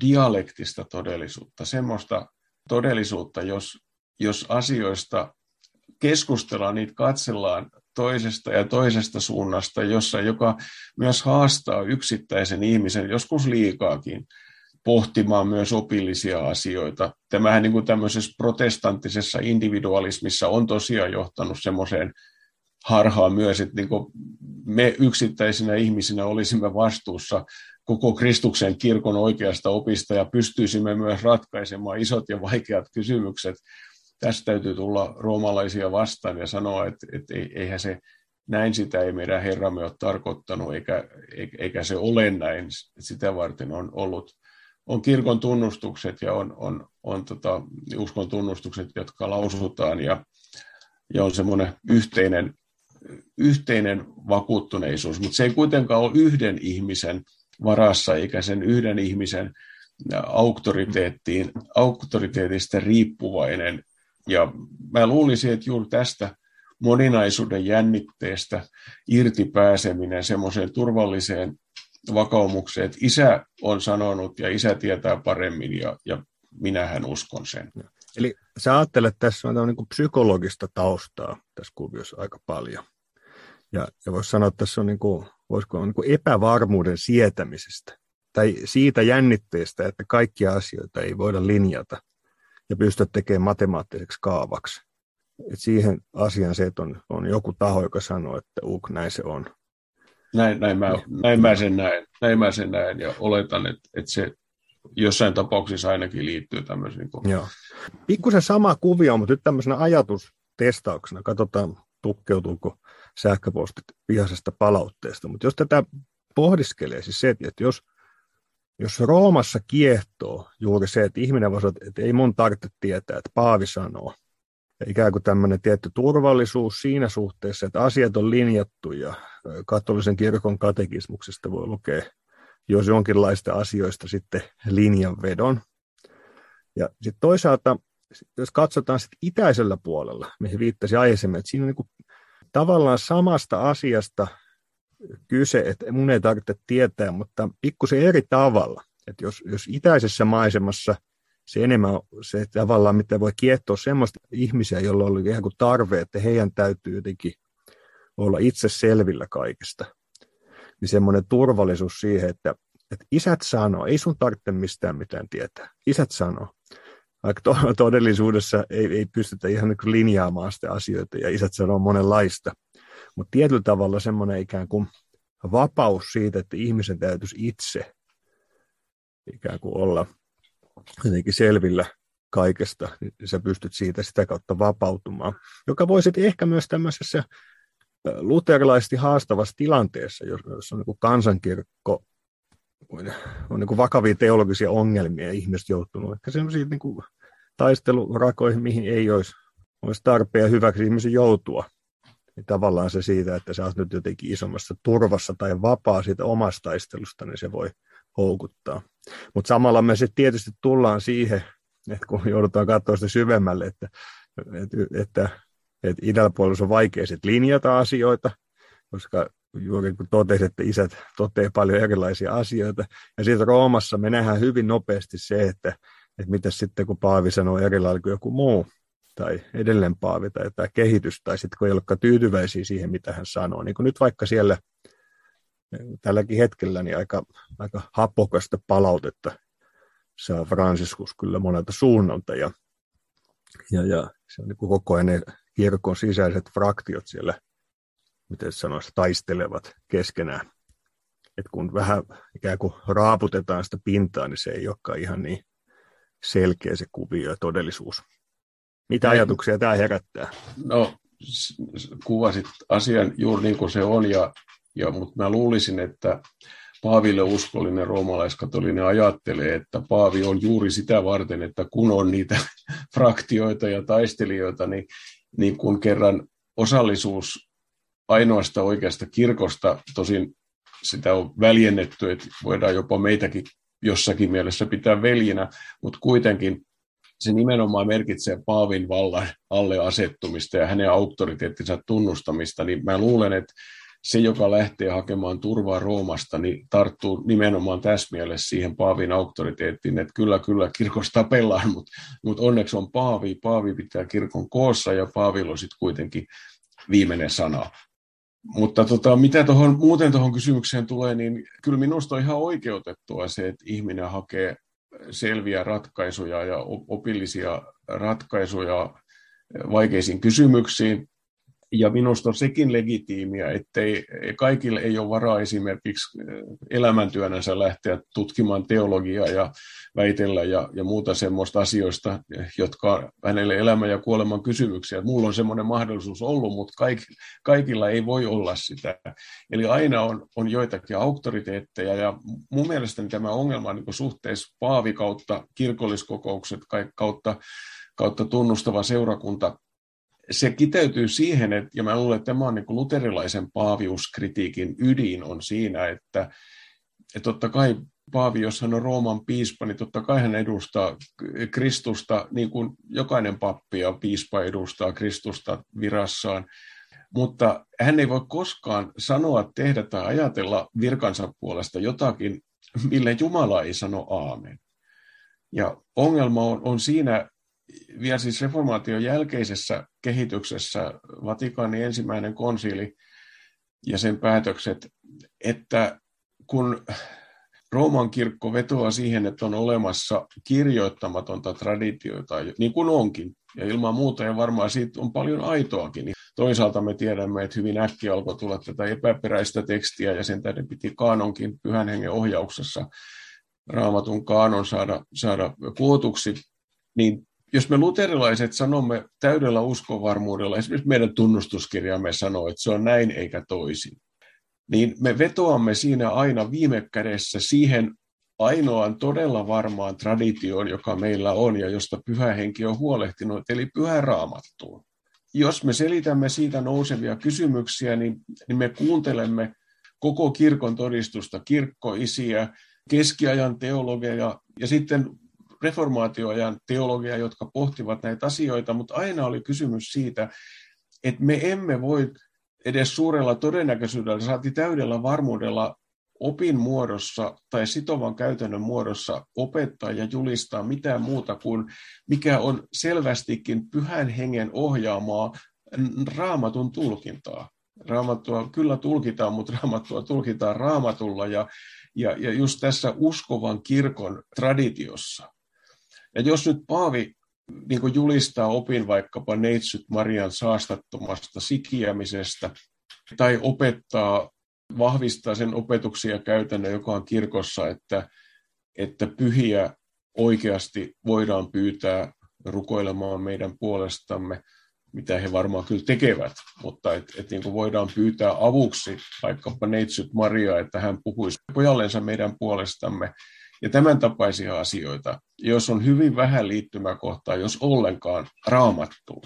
dialektista todellisuutta, semmoista todellisuutta, jos, jos asioista keskustellaan, niitä katsellaan toisesta ja toisesta suunnasta, jossa joka myös haastaa yksittäisen ihmisen, joskus liikaakin, pohtimaan myös opillisia asioita. Tämähän niin kuin tämmöisessä protestanttisessa individualismissa on tosiaan johtanut semmoiseen harhaan myös, että niin kuin me yksittäisinä ihmisinä olisimme vastuussa koko Kristuksen kirkon oikeasta opista ja pystyisimme myös ratkaisemaan isot ja vaikeat kysymykset. Tästä täytyy tulla roomalaisia vastaan ja sanoa, että, että eihän se näin sitä ei meidän Herramme ole tarkoittanut, eikä, eikä se ole näin. Sitä varten on ollut on kirkon tunnustukset ja on, on, on tota, uskon tunnustukset, jotka lausutaan ja, ja on semmoinen yhteinen, yhteinen vakuuttuneisuus, mutta se ei kuitenkaan ole yhden ihmisen varassa eikä sen yhden ihmisen auktoriteettiin, auktoriteetista riippuvainen. Ja mä luulisin, että juuri tästä moninaisuuden jännitteestä irti pääseminen semmoiseen turvalliseen vakaumukseen, että isä on sanonut ja isä tietää paremmin ja, ja minähän uskon sen. Eli sä ajattelet, että tässä on niin psykologista taustaa tässä kuviossa aika paljon. Ja, ja voisi sanoa, että tässä on, niin kuin, voisiko, niin kuin epävarmuuden sietämisestä tai siitä jännitteestä, että kaikkia asioita ei voida linjata ja pystyä tekemään matemaattiseksi kaavaksi. Et siihen asiaan se, että on, on joku taho, joka sanoo, että uk, näin se on. Näin, näin, mä, näin, mä sen näen, näin mä sen näen ja oletan, että, että se jossain tapauksessa ainakin liittyy tämmöisiin. Niin kuin... Joo. Pikkusen sama kuvio, mutta nyt tämmöisenä ajatustestauksena. Katsotaan, tukkeutuuko sähköpostit vihaisesta palautteesta. Mutta jos tätä pohdiskelee, siis se, että jos, jos Roomassa kiehtoo juuri se, että ihminen voisi, että ei mun tarvitse tietää, että Paavi sanoo, ikään kuin tämmöinen tietty turvallisuus siinä suhteessa, että asiat on linjattu ja katolisen kirkon katekismuksesta voi lukea jos jonkinlaista asioista sitten linjanvedon. Ja sitten toisaalta, jos katsotaan sitten itäisellä puolella, mihin viittasi aiemmin, että siinä on niin kuin tavallaan samasta asiasta kyse, että mun ei tarvitse tietää, mutta pikkusen eri tavalla. Että jos, jos itäisessä maisemassa se enemmän se tavallaan, mitä voi kiehtoa semmoista ihmisiä, joilla oli ihan kuin tarve, että heidän täytyy jotenkin olla itse selvillä kaikesta. Niin semmoinen turvallisuus siihen, että, että isät sanoo, ei sun tarvitse mistään mitään tietää. Isät sanoo. Vaikka to- todellisuudessa ei, ei pystytä ihan niin linjaamaan sitä asioita ja isät sanoo monenlaista. Mutta tietyllä tavalla semmoinen ikään kuin vapaus siitä, että ihmisen täytyisi itse ikään kuin olla jotenkin selvillä kaikesta, niin sä pystyt siitä sitä kautta vapautumaan, joka voisi ehkä myös tämmöisessä luterilaisesti haastavassa tilanteessa, jos on niin kansankirkko, on niin vakavia teologisia ongelmia ja ihmiset joutunut ehkä sellaisia niin taistelurakoihin, mihin ei olisi, olisi tarpeen hyväksi ihmisen joutua. Niin tavallaan se siitä, että sä oot nyt jotenkin isommassa turvassa tai vapaa siitä omasta taistelusta, niin se voi houkuttaa. Mutta samalla me sitten tietysti tullaan siihen, että kun joudutaan katsoa sitä syvemmälle, että, että, että, että idällä on vaikea sit linjata asioita, koska juuri kun totesit, että isät toteaa paljon erilaisia asioita. Ja sitten Roomassa me nähdään hyvin nopeasti se, että, että mitä sitten kun Paavi sanoo eri lailla kuin joku muu, tai edelleen Paavi, tai tämä kehitys, tai sitten kun ei olekaan tyytyväisiä siihen, mitä hän sanoo. Niin kuin nyt vaikka siellä tälläkin hetkellä niin aika, aika hapokasta palautetta saa Franciscus kyllä monelta suunnalta ja, ja, ja se on niin kuin koko ajan ne kirkon sisäiset fraktiot siellä, miten sanoisi, taistelevat keskenään. Et kun vähän ikään kuin raaputetaan sitä pintaa, niin se ei olekaan ihan niin selkeä se kuvio ja todellisuus. Mitä ajatuksia tämä herättää? No, kuvasit asian juuri niin kuin se on, ja ja, mutta mä luulisin, että Paaville uskollinen roomalaiskatolinen ajattelee, että Paavi on juuri sitä varten, että kun on niitä fraktioita ja taistelijoita, niin, niin kun kerran osallisuus ainoasta oikeasta kirkosta, tosin sitä on väljennetty, että voidaan jopa meitäkin jossakin mielessä pitää veljinä, mutta kuitenkin se nimenomaan merkitsee Paavin vallan alle asettumista ja hänen auktoriteettinsa tunnustamista, niin mä luulen, että se, joka lähtee hakemaan turvaa Roomasta, niin tarttuu nimenomaan tässä mielessä siihen Paavin auktoriteettiin, että kyllä, kyllä, kirkosta tapellaan, mutta, mutta onneksi on Paavi, Paavi pitää kirkon koossa ja Paavilla on sitten kuitenkin viimeinen sana. Mutta tota, mitä tohon, muuten tuohon kysymykseen tulee, niin kyllä minusta on ihan oikeutettua se, että ihminen hakee selviä ratkaisuja ja opillisia ratkaisuja vaikeisiin kysymyksiin ja minusta on sekin legitiimiä, että kaikille ei ole varaa esimerkiksi eh, elämäntyönänsä lähteä tutkimaan teologiaa ja väitellä ja, ja muuta semmoista asioista, jotka hänelle elämän ja kuoleman kysymyksiä. Mulla on semmoinen mahdollisuus ollut, mutta kaik, kaikilla ei voi olla sitä. Eli aina on, on joitakin auktoriteetteja ja mun mielestäni tämä ongelma on niin suhteessa Paavi kautta kirkolliskokoukset kautta, kautta tunnustava seurakunta se kiteytyy siihen, että, ja mä luulen, että tämä on niin kuin luterilaisen paaviuskritiikin ydin on siinä, että, että totta kai Paavi, jos hän on Rooman piispa, niin totta kai hän edustaa Kristusta, niin kuin jokainen pappi ja piispa edustaa Kristusta virassaan. Mutta hän ei voi koskaan sanoa, tehdä tai ajatella virkansa puolesta jotakin, mille Jumala ei sano aamen. Ja ongelma on, on siinä vielä siis reformaation jälkeisessä kehityksessä Vatikaanin ensimmäinen konsili ja sen päätökset, että kun Rooman kirkko vetoaa siihen, että on olemassa kirjoittamatonta traditioita, niin kuin onkin, ja ilman muuta, ja varmaan siitä on paljon aitoakin, niin toisaalta me tiedämme, että hyvin äkkiä alkoi tulla tätä epäperäistä tekstiä, ja sen tähden piti kaanonkin pyhän hengen ohjauksessa raamatun kaanon saada, saada kuotuksi, niin jos me luterilaiset sanomme täydellä uskonvarmuudella, esimerkiksi meidän tunnustuskirjamme sanoo, että se on näin eikä toisin, niin me vetoamme siinä aina viime kädessä siihen ainoaan todella varmaan traditioon, joka meillä on ja josta pyhä henki on huolehtinut, eli pyhä raamattuun. Jos me selitämme siitä nousevia kysymyksiä, niin, niin me kuuntelemme koko kirkon todistusta, kirkkoisiä, keskiajan teologeja ja sitten reformaatioajan teologia, jotka pohtivat näitä asioita, mutta aina oli kysymys siitä, että me emme voi edes suurella todennäköisyydellä, saati täydellä varmuudella opin muodossa tai sitovan käytännön muodossa opettaa ja julistaa mitään muuta kuin mikä on selvästikin pyhän hengen ohjaamaa raamatun tulkintaa. Raamattua kyllä tulkitaan, mutta raamattua tulkitaan raamatulla ja, ja, ja just tässä uskovan kirkon traditiossa. Ja jos nyt Paavi niin julistaa opin vaikkapa neitsyt Marian saastattomasta sikiämisestä, tai opettaa, vahvistaa sen opetuksia käytännön, joka on kirkossa, että, että pyhiä oikeasti voidaan pyytää rukoilemaan meidän puolestamme, mitä he varmaan kyllä tekevät, mutta että et niin voidaan pyytää avuksi vaikkapa neitsyt Maria, että hän puhuisi pojallensa meidän puolestamme, ja tämän tapaisia asioita, jos on hyvin vähän liittymäkohtaa, jos ollenkaan raamattuu,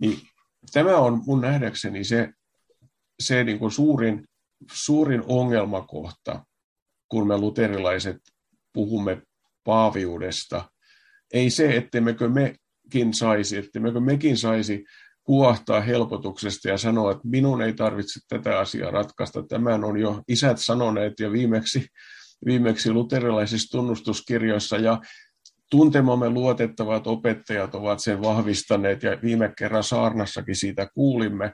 niin tämä on mun nähdäkseni se, se niin kuin suurin, suurin ongelmakohta, kun me luterilaiset puhumme paaviudesta. Ei se, ettemmekö mekin saisi, ettemmekö mekin saisi kuohtaa helpotuksesta ja sanoa, että minun ei tarvitse tätä asiaa ratkaista. Tämän on jo isät sanoneet ja viimeksi viimeksi luterilaisissa tunnustuskirjoissa ja tuntemamme luotettavat opettajat ovat sen vahvistaneet ja viime kerran saarnassakin siitä kuulimme.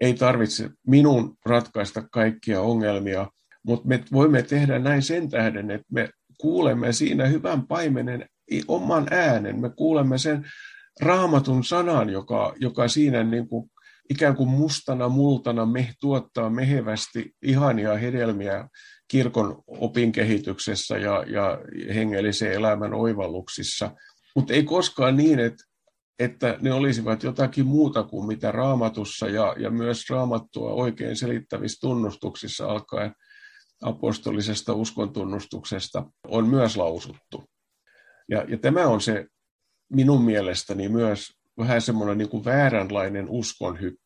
Ei tarvitse minun ratkaista kaikkia ongelmia, mutta me voimme tehdä näin sen tähden, että me kuulemme siinä hyvän paimenen oman äänen. Me kuulemme sen raamatun sanan, joka, joka siinä niin kuin ikään kuin mustana multana me tuottaa mehevästi ihania hedelmiä kirkon opin kehityksessä ja, ja hengellisen elämän oivalluksissa, mutta ei koskaan niin, että, että ne olisivat jotakin muuta kuin mitä raamatussa ja, ja myös raamattua oikein selittävissä tunnustuksissa alkaen apostolisesta uskontunnustuksesta on myös lausuttu. Ja, ja tämä on se minun mielestäni myös vähän semmoinen niin kuin vääränlainen uskonhyppy,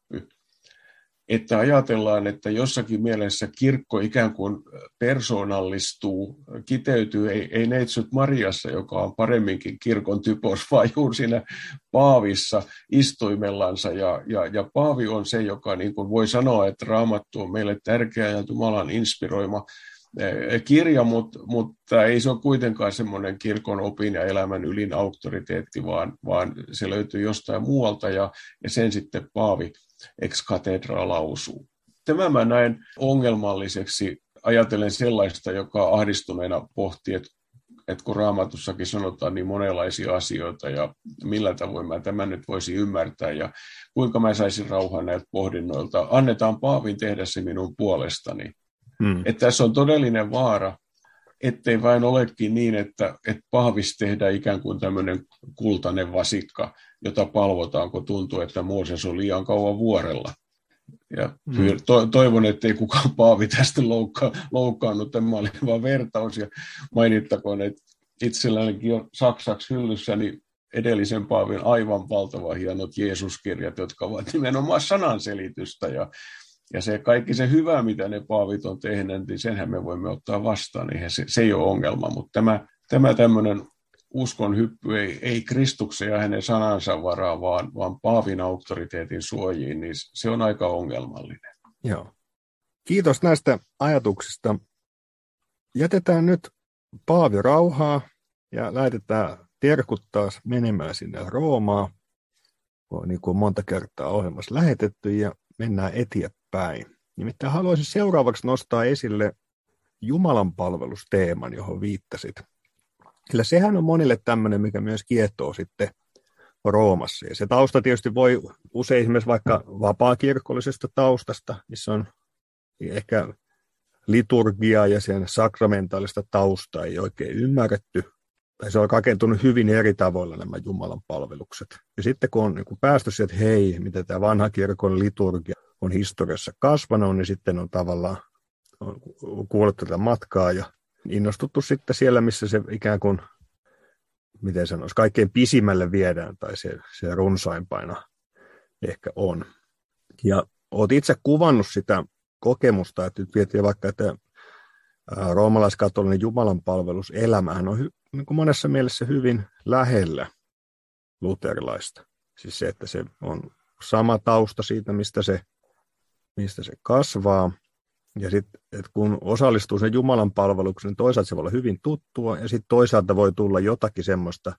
että ajatellaan, että jossakin mielessä kirkko ikään kuin persoonallistuu, kiteytyy, ei, ei neitsyt Mariassa, joka on paremminkin kirkon typos, vaan juuri siinä paavissa istuimellansa. Ja, ja, ja paavi on se, joka niin kuin voi sanoa, että raamattu on meille tärkeä ja Jumalan inspiroima eh, kirja, mutta, mutta ei se ole kuitenkaan semmoinen kirkon opin ja elämän ylin auktoriteetti, vaan, vaan se löytyy jostain muualta ja, ja sen sitten Paavi ex cathedra lausuu. Tämä mä näen ongelmalliseksi, ajatellen sellaista, joka ahdistuneena pohtii, että, että kun raamatussakin sanotaan niin monenlaisia asioita ja millä tavoin mä tämän nyt voisi ymmärtää ja kuinka mä saisin rauhan näiltä pohdinnoilta. Annetaan Paavin tehdä se minun puolestani. Hmm. Että tässä on todellinen vaara, ettei vain olekin niin, että, että pahvis tehdään ikään kuin tämmöinen kultainen vasikka, jota palvotaan, kun tuntuu, että Mooses on liian kauan vuorella. Ja mm. to, toivon, ettei kukaan paavi tästä loukka, loukkaannut. Tämä oli vain vertaus. Ja mainittakoon, että itsellänikin on saksaksi niin edellisen paavin aivan valtava hienot Jeesuskirjat, jotka ovat nimenomaan sananselitystä. Ja ja se kaikki se hyvä, mitä ne paavit on tehneet, niin senhän me voimme ottaa vastaan, niin se, se ei ole ongelma. Mutta tämä, tämä tämmöinen uskon hyppy ei, ei Kristuksen ja hänen sanansa varaa, vaan, vaan paavin auktoriteetin suojiin, niin se on aika ongelmallinen. Joo. Kiitos näistä ajatuksista. Jätetään nyt Paavi rauhaa ja lähetetään terkut taas menemään sinne Roomaan, niin kuin monta kertaa ohjelmassa lähetetty, ja mennään eteenpäin. Nimittäin haluaisin seuraavaksi nostaa esille Jumalan palvelusteeman, johon viittasit. Sillä sehän on monille tämmöinen, mikä myös kiehtoo sitten Roomassa. Ja se tausta tietysti voi usein esimerkiksi vaikka vapaakirkollisesta taustasta, missä on ehkä liturgiaa ja sen sakramentaalista taustaa ei oikein ymmärretty. Tai se on rakentunut hyvin eri tavoilla nämä Jumalan palvelukset. Ja sitten kun on niin kun päästy sieltä, että hei, mitä tämä vanha kirkon liturgia on historiassa kasvanut, niin sitten on tavallaan on tätä matkaa ja innostuttu sitten siellä, missä se ikään kuin, miten sanoisi, kaikkein pisimmälle viedään tai se, se runsaimpaina ehkä on. Ja olet itse kuvannut sitä kokemusta, että nyt vietiin vaikka, että roomalaiskatolinen jumalanpalvelus elämähän on niin kuin monessa mielessä hyvin lähellä luterilaista. Siis se, että se on sama tausta siitä, mistä se mistä se kasvaa. Ja sitten, kun osallistuu sen Jumalan palvelukseen, niin toisaalta se voi olla hyvin tuttua, ja sitten toisaalta voi tulla jotakin semmoista,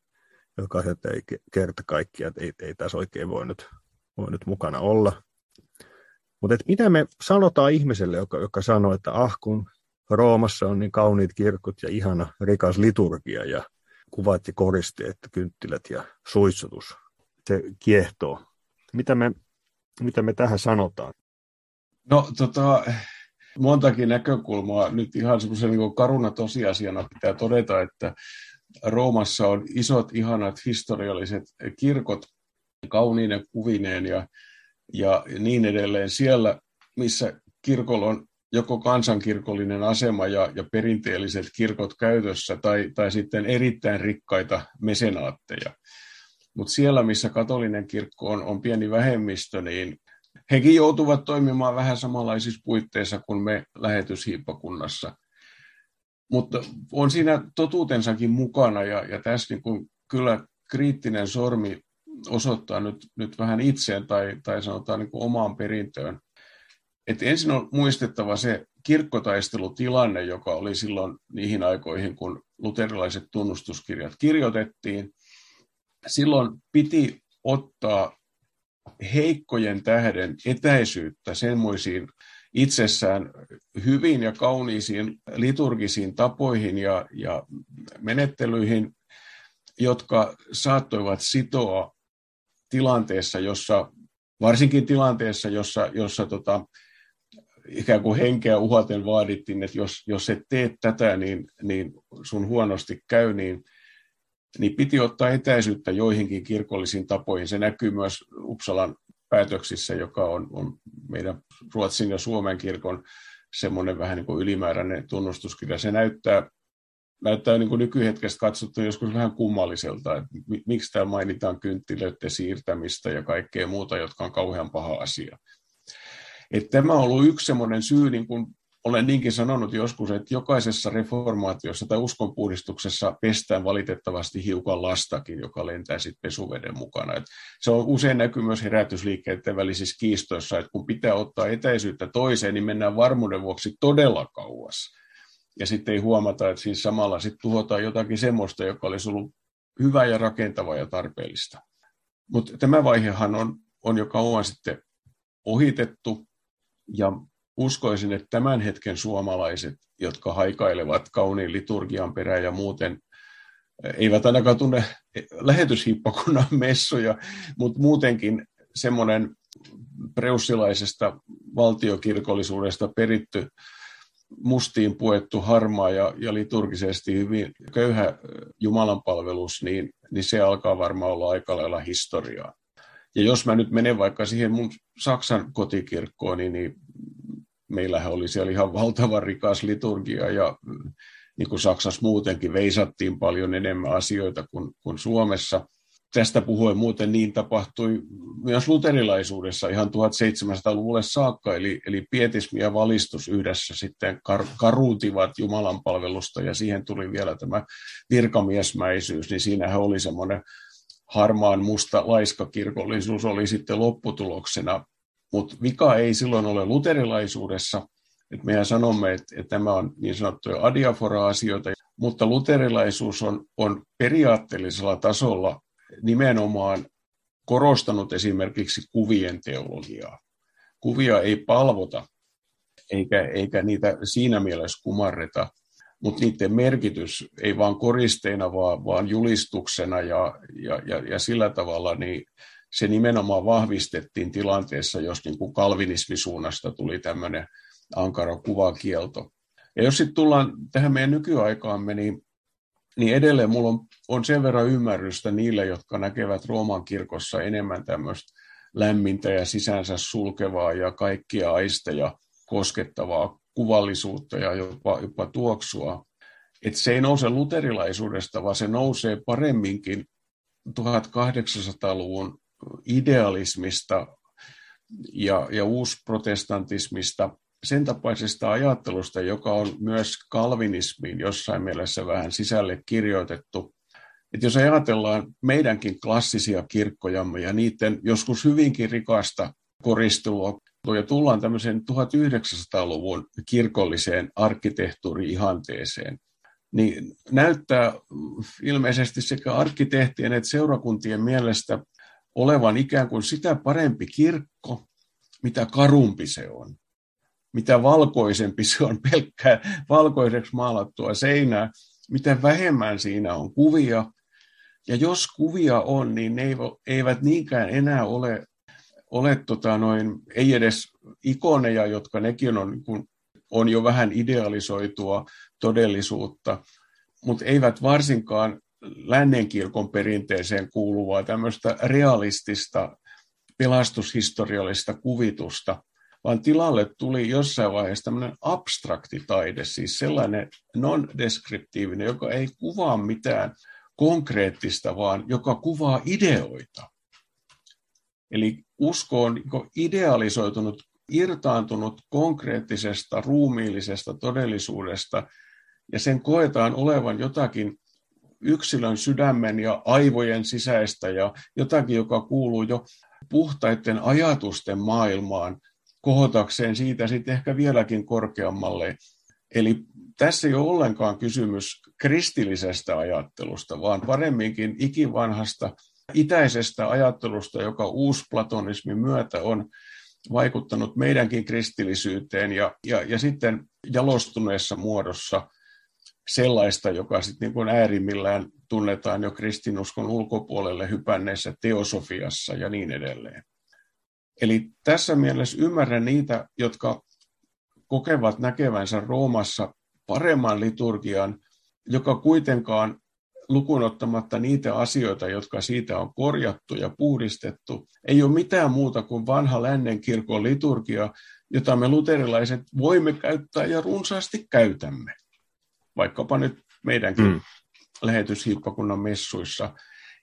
joka että ei kerta kaikkiaan, että ei, ei tässä oikein voi nyt, voi nyt mukana olla. Mutta mitä me sanotaan ihmiselle, joka, joka sanoo, että ah, kun Roomassa on niin kauniit kirkot ja ihana rikas liturgia ja kuvat ja koristeet, kynttilät ja suitsutus, se kiehtoo. Mitä me, mitä me tähän sanotaan? No tota, montakin näkökulmaa. Nyt ihan semmoisen niin karuna tosiasiana pitää todeta, että Roomassa on isot, ihanat historialliset kirkot kauniine kuvineen ja, ja niin edelleen. Siellä, missä kirkolla on joko kansankirkollinen asema ja, ja perinteelliset kirkot käytössä tai, tai sitten erittäin rikkaita mesenaatteja. Mutta siellä, missä katolinen kirkko on, on pieni vähemmistö, niin hekin joutuvat toimimaan vähän samanlaisissa puitteissa kuin me lähetyshiippakunnassa. Mutta on siinä totuutensakin mukana ja, ja tässä niin kuin kyllä kriittinen sormi osoittaa nyt, nyt vähän itseen tai, tai sanotaan niin kuin omaan perintöön. Et ensin on muistettava se kirkkotaistelutilanne, joka oli silloin niihin aikoihin, kun luterilaiset tunnustuskirjat kirjoitettiin. Silloin piti ottaa heikkojen tähden etäisyyttä semmoisiin itsessään hyvin ja kauniisiin liturgisiin tapoihin ja, ja menettelyihin, jotka saattoivat sitoa tilanteessa, jossa, varsinkin tilanteessa, jossa, jossa tota, ikään kuin henkeä uhaten vaadittiin, että jos, jos et tee tätä, niin, niin sun huonosti käy, niin, niin piti ottaa etäisyyttä joihinkin kirkollisiin tapoihin. Se näkyy myös Uppsalan päätöksissä, joka on, on meidän Ruotsin ja Suomen kirkon semmoinen vähän niin kuin ylimääräinen tunnustuskirja. Se näyttää, näyttää niin kuin nykyhetkestä katsottuna joskus vähän kummalliselta, että miksi täällä mainitaan kynttilöiden siirtämistä ja kaikkea muuta, jotka on kauhean paha asia. Että tämä on ollut yksi semmoinen syy, niin kuin olen niinkin sanonut joskus, että jokaisessa reformaatiossa tai uskonpuhdistuksessa pestään valitettavasti hiukan lastakin, joka lentää sitten pesuveden mukana. Et se on usein näkyy myös herätysliikkeiden välisissä kiistoissa, että kun pitää ottaa etäisyyttä toiseen, niin mennään varmuuden vuoksi todella kauas. Ja sitten ei huomata, että siis samalla sitten tuhotaan jotakin semmoista, joka olisi ollut hyvä ja rakentava ja tarpeellista. Mutta tämä vaihehan on, on jo kauan sitten ohitettu, ja uskoisin, että tämän hetken suomalaiset, jotka haikailevat kauniin liturgian perään ja muuten, eh, eivät ainakaan tunne lähetyshippakunnan messuja, mutta muutenkin semmoinen preussilaisesta valtiokirkollisuudesta peritty mustiin puettu harmaa ja, ja liturgisesti hyvin köyhä eh, jumalanpalvelus, niin, niin se alkaa varmaan olla aika lailla historiaa. Ja jos mä nyt menen vaikka siihen mun Saksan kotikirkkoon, niin, niin meillähän oli siellä ihan valtavan rikas liturgia ja niin kuin Saksassa muutenkin veisattiin paljon enemmän asioita kuin, kuin Suomessa. Tästä puhuen muuten niin tapahtui myös luterilaisuudessa ihan 1700-luvulle saakka, eli, eli pietismi ja valistus yhdessä sitten kar, karuutivat Jumalan palvelusta ja siihen tuli vielä tämä virkamiesmäisyys, niin siinähän oli semmoinen harmaan musta laiskakirkollisuus oli sitten lopputuloksena, mutta vika ei silloin ole luterilaisuudessa, että mehän sanomme, että, että tämä on niin sanottuja adiafora-asioita, mutta luterilaisuus on, on periaatteellisella tasolla nimenomaan korostanut esimerkiksi kuvien teologiaa. Kuvia ei palvota, eikä, eikä niitä siinä mielessä kumarreta, mutta niiden merkitys ei vaan koristeina, vaan, vaan julistuksena ja, ja, ja, ja sillä tavalla niin se nimenomaan vahvistettiin tilanteessa, jos niin kuin kalvinismisuunnasta tuli tämmöinen ankara kuvakielto. Ja jos sitten tullaan tähän meidän nykyaikaamme, niin, niin edelleen mulla on, on sen verran ymmärrystä niille, jotka näkevät Rooman kirkossa enemmän tämmöistä lämmintä ja sisänsä sulkevaa ja kaikkia aisteja koskettavaa kuvallisuutta ja jopa, jopa tuoksua. Että se ei nouse luterilaisuudesta, vaan se nousee paremminkin 1800-luvun idealismista ja, ja uusprotestantismista, sen tapaisesta ajattelusta, joka on myös kalvinismiin jossain mielessä vähän sisälle kirjoitettu. Että jos ajatellaan meidänkin klassisia kirkkojamme ja niiden joskus hyvinkin rikasta koristelua ja tullaan tämmöiseen 1900-luvun kirkolliseen arkkitehtuuri-ihanteeseen, niin näyttää ilmeisesti sekä arkkitehtien että seurakuntien mielestä olevan ikään kuin sitä parempi kirkko, mitä karumpi se on. Mitä valkoisempi se on pelkkää valkoiseksi maalattua seinää, mitä vähemmän siinä on kuvia. Ja jos kuvia on, niin ne eivät niinkään enää ole ole tota noin, ei edes ikoneja, jotka nekin on, kuin, on jo vähän idealisoitua todellisuutta, mutta eivät varsinkaan lännenkirkon perinteeseen kuuluvaa tämmöistä realistista pelastushistoriallista kuvitusta, vaan tilalle tuli jossain vaiheessa tämmöinen abstrakti taide, siis sellainen non-deskriptiivinen, joka ei kuvaa mitään konkreettista, vaan joka kuvaa ideoita. Eli usko on niin idealisoitunut, irtaantunut konkreettisesta, ruumiillisesta todellisuudesta, ja sen koetaan olevan jotakin yksilön sydämen ja aivojen sisäistä ja jotakin, joka kuuluu jo puhtaiden ajatusten maailmaan, kohotakseen siitä sitten ehkä vieläkin korkeammalle. Eli tässä ei ole ollenkaan kysymys kristillisestä ajattelusta, vaan paremminkin ikivanhasta itäisestä ajattelusta, joka uusplatonismin myötä on vaikuttanut meidänkin kristillisyyteen ja, ja, ja sitten jalostuneessa muodossa sellaista, joka sitten niin kuin äärimmillään tunnetaan jo kristinuskon ulkopuolelle hypänneessä teosofiassa ja niin edelleen. Eli tässä mielessä ymmärrän niitä, jotka kokevat näkevänsä Roomassa paremman liturgian, joka kuitenkaan lukunottamatta niitä asioita, jotka siitä on korjattu ja puhdistettu, ei ole mitään muuta kuin vanha lännen kirkon liturgia, jota me luterilaiset voimme käyttää ja runsaasti käytämme. Vaikkapa nyt meidänkin mm. lähetyshiippakunnan messuissa.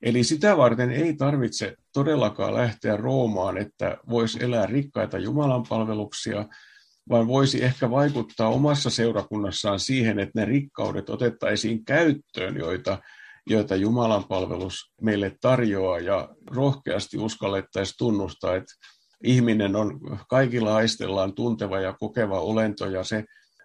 Eli sitä varten ei tarvitse todellakaan lähteä Roomaan, että voisi elää rikkaita Jumalan palveluksia, vaan voisi ehkä vaikuttaa omassa seurakunnassaan siihen, että ne rikkaudet otettaisiin käyttöön, joita, joita Jumalan palvelus meille tarjoaa, ja rohkeasti uskallettaisiin tunnustaa, että ihminen on kaikilla aistellaan tunteva ja kokeva olento, ja se,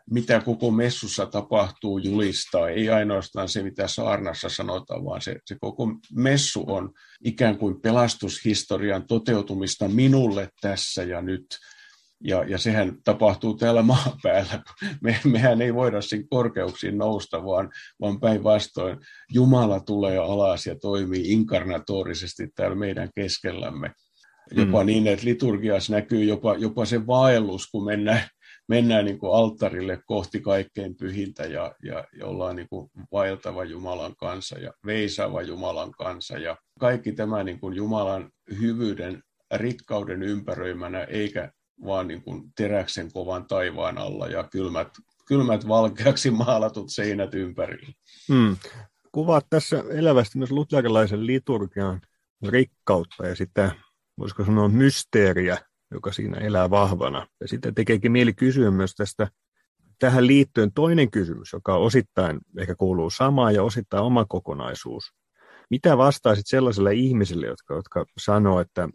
mitä koko messussa tapahtuu, julistaa. Ei ainoastaan se, mitä saarnassa sanotaan, vaan se, se koko messu on ikään kuin pelastushistorian toteutumista minulle tässä ja nyt – ja, ja sehän tapahtuu täällä maan päällä. Me, mehän ei voida siinä korkeuksiin nousta, vaan, vaan päinvastoin Jumala tulee alas ja toimii inkarnatorisesti täällä meidän keskellämme. Jopa mm. niin, että liturgiassa näkyy jopa, jopa se vaellus, kun mennään, mennään niin kuin alttarille kohti kaikkein pyhintä ja, ja, ja ollaan niin kuin vaeltava Jumalan kanssa ja veisava Jumalan kanssa. Ja kaikki tämä niin kuin Jumalan hyvyyden rikkauden ympäröimänä, eikä vaan niin kuin teräksen kovan taivaan alla ja kylmät, kylmät valkeaksi maalatut seinät ympärillä. Hmm. Kuvaat tässä elävästi myös luterilaisen liturgian rikkautta ja sitten, voisiko sanoa, mysteeriä, joka siinä elää vahvana. Ja sitten tekeekin mieli kysyä myös tästä tähän liittyen toinen kysymys, joka osittain ehkä kuuluu samaan ja osittain oma kokonaisuus. Mitä vastaisit sellaiselle ihmiselle, jotka, jotka sanoo, että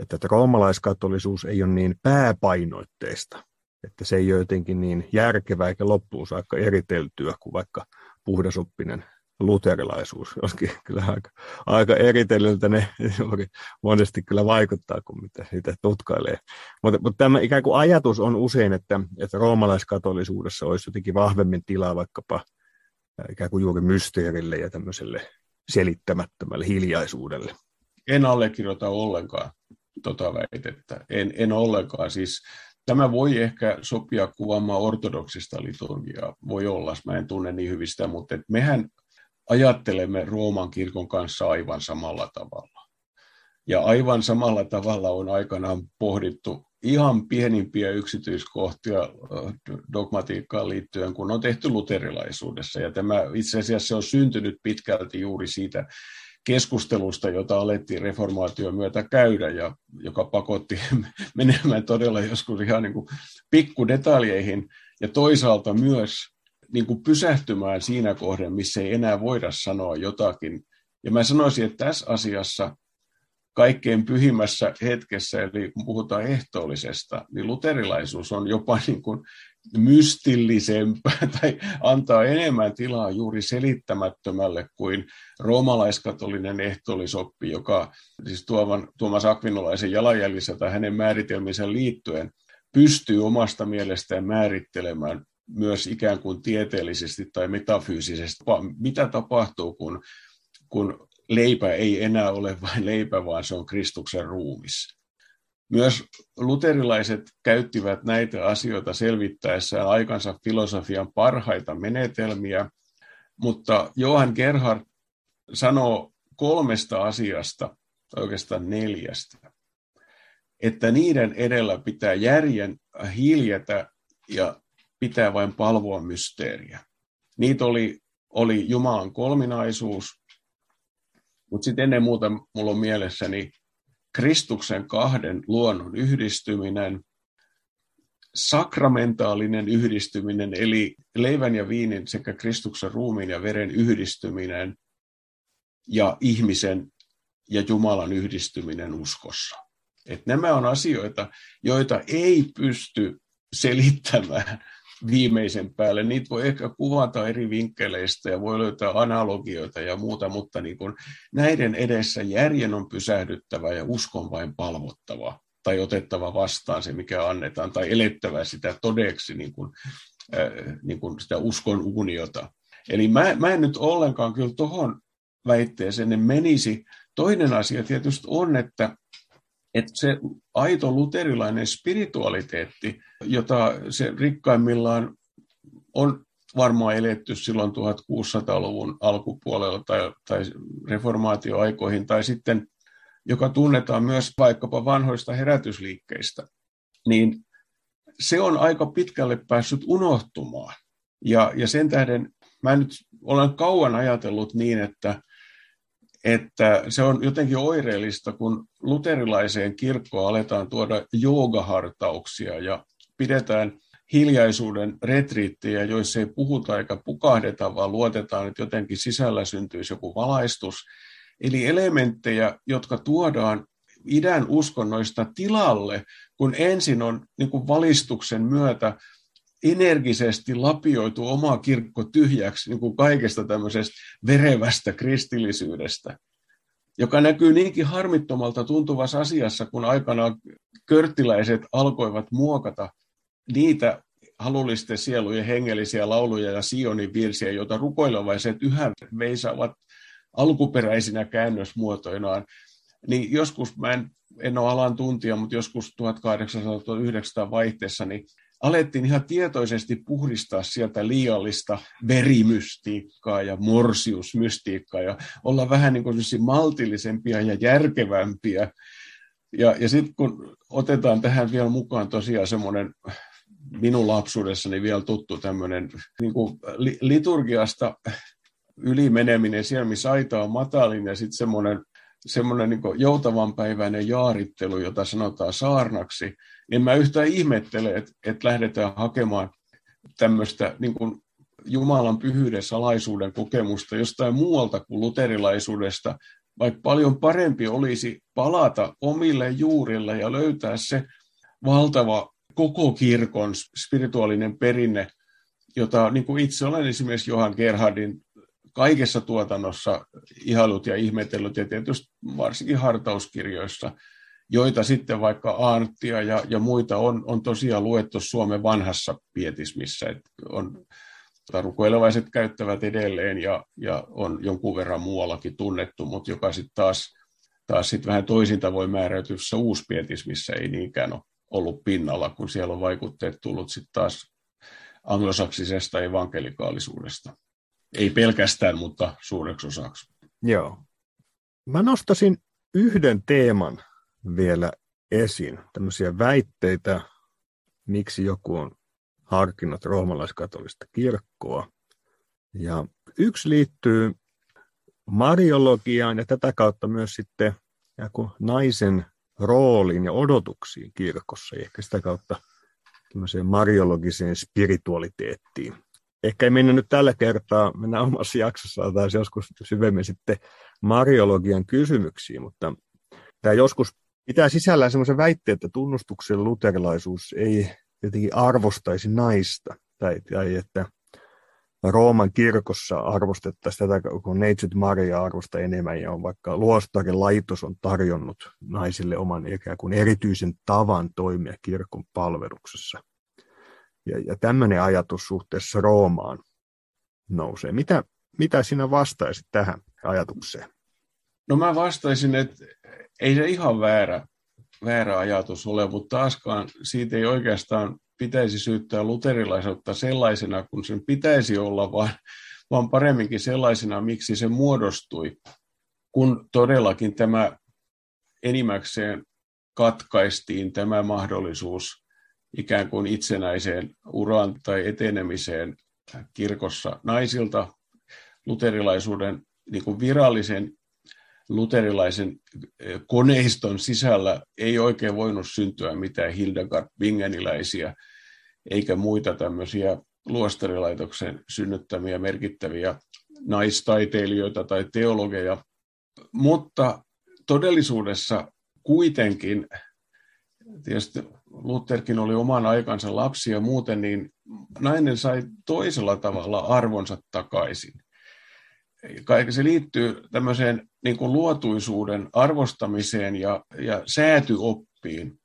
että, roomalaiskatolisuus ei ole niin pääpainoitteista, että se ei ole jotenkin niin järkevää eikä loppuun saakka eriteltyä kuin vaikka puhdasoppinen luterilaisuus, joskin kyllä aika, aika eritellyltä ne monesti kyllä vaikuttaa, kun mitä sitä tutkailee. Mutta, mutta tämä ikään kuin ajatus on usein, että, että roomalaiskatolisuudessa olisi jotenkin vahvemmin tilaa vaikkapa ikään kuin juuri mysteerille ja tämmöiselle selittämättömälle hiljaisuudelle. En allekirjoita ollenkaan tota väitettä. En, en ollenkaan. Siis, tämä voi ehkä sopia kuvaamaan ortodoksista liturgiaa. Voi olla, mä en tunne niin hyvistä, mutta et mehän ajattelemme Rooman kirkon kanssa aivan samalla tavalla. Ja aivan samalla tavalla on aikanaan pohdittu ihan pienimpiä yksityiskohtia dogmatiikkaan liittyen, kun on tehty luterilaisuudessa. Ja tämä itse asiassa on syntynyt pitkälti juuri siitä keskustelusta, jota alettiin reformaation myötä käydä ja joka pakotti menemään todella joskus ihan niin pikkudetaljeihin ja toisaalta myös niin kuin pysähtymään siinä kohden, missä ei enää voida sanoa jotakin. Ja mä sanoisin, että tässä asiassa kaikkein pyhimmässä hetkessä, eli puhutaan ehtoollisesta, niin luterilaisuus on jopa niin kuin mystillisempää tai antaa enemmän tilaa juuri selittämättömälle kuin roomalaiskatolinen ehtoollisoppi, joka siis tuoman, Tuomas Akvinolaisen jalanjäljissä tai hänen määritelminsä liittyen pystyy omasta mielestään määrittelemään myös ikään kuin tieteellisesti tai metafyysisesti, mitä tapahtuu, kun, kun leipä ei enää ole vain leipä, vaan se on Kristuksen ruumis. Myös luterilaiset käyttivät näitä asioita selvittäessään aikansa filosofian parhaita menetelmiä, mutta Johan Gerhard sanoo kolmesta asiasta, tai oikeastaan neljästä, että niiden edellä pitää järjen hiljätä ja pitää vain palvoa mysteeriä. Niitä oli, oli Jumalan kolminaisuus, mutta sitten ennen muuta mulla on mielessäni Kristuksen kahden luonnon yhdistyminen, sakramentaalinen yhdistyminen, eli leivän ja viinin sekä Kristuksen ruumiin ja veren yhdistyminen ja ihmisen ja Jumalan yhdistyminen uskossa. Et nämä on asioita, joita ei pysty selittämään viimeisen päälle. Niitä voi ehkä kuvata eri vinkkeleistä ja voi löytää analogioita ja muuta, mutta niin kuin näiden edessä järjen on pysähdyttävä ja uskon vain palvottava tai otettava vastaan se, mikä annetaan, tai elettävä sitä todeksi niin kuin, äh, niin kuin sitä uskon uniota. Eli mä, mä en nyt ollenkaan kyllä tuohon väitteeseen menisi. Toinen asia tietysti on, että että se aito luterilainen spiritualiteetti, jota se rikkaimmillaan on varmaan eletty silloin 1600-luvun alkupuolella tai, tai reformaatioaikoihin, tai sitten joka tunnetaan myös vaikkapa vanhoista herätysliikkeistä, niin se on aika pitkälle päässyt unohtumaan. Ja, ja sen tähden mä nyt olen kauan ajatellut niin, että että se on jotenkin oireellista, kun luterilaiseen kirkkoon aletaan tuoda joogahartauksia ja pidetään hiljaisuuden retriittejä, joissa ei puhuta eikä pukahdeta, vaan luotetaan, että jotenkin sisällä syntyisi joku valaistus. Eli elementtejä, jotka tuodaan idän uskonnoista tilalle, kun ensin on niin kuin valistuksen myötä energisesti lapioitu oma kirkko tyhjäksi niin kuin kaikesta tämmöisestä verevästä kristillisyydestä, joka näkyy niinkin harmittomalta tuntuvassa asiassa, kun aikanaan körttiläiset alkoivat muokata niitä halullisten sielujen hengellisiä lauluja ja Sionin virsiä, joita rukoilevaiset yhä veisaavat alkuperäisinä käännösmuotoinaan, niin joskus, mä en, en ole alan tuntija, mutta joskus 1800-1900 vaihteessa, niin alettiin ihan tietoisesti puhdistaa sieltä liiallista verimystiikkaa ja morsiusmystiikkaa ja olla vähän niin kuin maltillisempia ja järkevämpiä. Ja, ja sitten kun otetaan tähän vielä mukaan tosiaan semmoinen minun lapsuudessani vielä tuttu tämmöinen niin kuin liturgiasta ylimeneminen siellä, missä aita on matalin ja sitten semmoinen semmoinen niin joutavan päiväinen jaarittelu, jota sanotaan saarnaksi, niin mä yhtään ihmettele, että, että lähdetään hakemaan tämmöistä niin kuin Jumalan pyhyyden salaisuuden kokemusta jostain muualta kuin luterilaisuudesta, vaikka paljon parempi olisi palata omille juurille ja löytää se valtava koko kirkon spirituaalinen perinne, jota niin kuin itse olen esimerkiksi Johan Gerhardin kaikessa tuotannossa ihailut ja ihmetellyt ja tietysti varsinkin hartauskirjoissa, joita sitten vaikka Aarttia ja, ja muita on, on tosiaan luettu Suomen vanhassa pietismissä. Että on, rukoilevaiset käyttävät edelleen ja, ja on jonkun verran muuallakin tunnettu, mutta joka sitten taas, taas sit vähän toisin tavoin määräytyssä uuspietismissä ei niinkään ole ollut pinnalla, kun siellä on vaikutteet tullut sitten taas anglosaksisesta evankelikaalisuudesta. Ei pelkästään, mutta suureksi osaksi. Joo. Mä nostasin yhden teeman vielä esiin, tämmöisiä väitteitä, miksi joku on harkinnut roomalaiskatolista kirkkoa. Ja yksi liittyy mariologiaan ja tätä kautta myös sitten naisen rooliin ja odotuksiin kirkossa, ja ehkä sitä kautta tämmöiseen mariologiseen spiritualiteettiin ehkä ei mennä nyt tällä kertaa, mennään omassa jaksossa taas joskus syvemmin sitten mariologian kysymyksiin, mutta Tämä joskus pitää sisällään sellaisen väitteen, että tunnustuksen luterilaisuus ei jotenkin arvostaisi naista, tai, tai että Rooman kirkossa arvostettaisiin tätä, kun neitsyt Maria arvosta enemmän, ja on vaikka luostarin laitos on tarjonnut naisille oman ikään kuin erityisen tavan toimia kirkon palveluksessa. Ja, ja tämmöinen ajatus suhteessa Roomaan nousee. Mitä, mitä sinä vastaisit tähän ajatukseen? No mä vastaisin, että ei se ihan väärä, väärä ajatus ole, mutta taaskaan siitä ei oikeastaan pitäisi syyttää luterilaisuutta sellaisena, kun sen pitäisi olla, vaan, vaan paremminkin sellaisena, miksi se muodostui, kun todellakin tämä enimmäkseen katkaistiin tämä mahdollisuus ikään kuin itsenäiseen uraan tai etenemiseen kirkossa naisilta luterilaisuuden niin kuin virallisen luterilaisen koneiston sisällä ei oikein voinut syntyä mitään Hildegard Bingeniläisiä eikä muita tämmöisiä luostarilaitoksen synnyttämiä merkittäviä naistaiteilijoita tai teologeja. Mutta todellisuudessa kuitenkin, tietysti Lutherkin oli oman aikansa lapsi ja muuten, niin nainen sai toisella tavalla arvonsa takaisin kaikki se liittyy tämmöiseen niin kuin luotuisuuden arvostamiseen ja, ja säätyoppiin.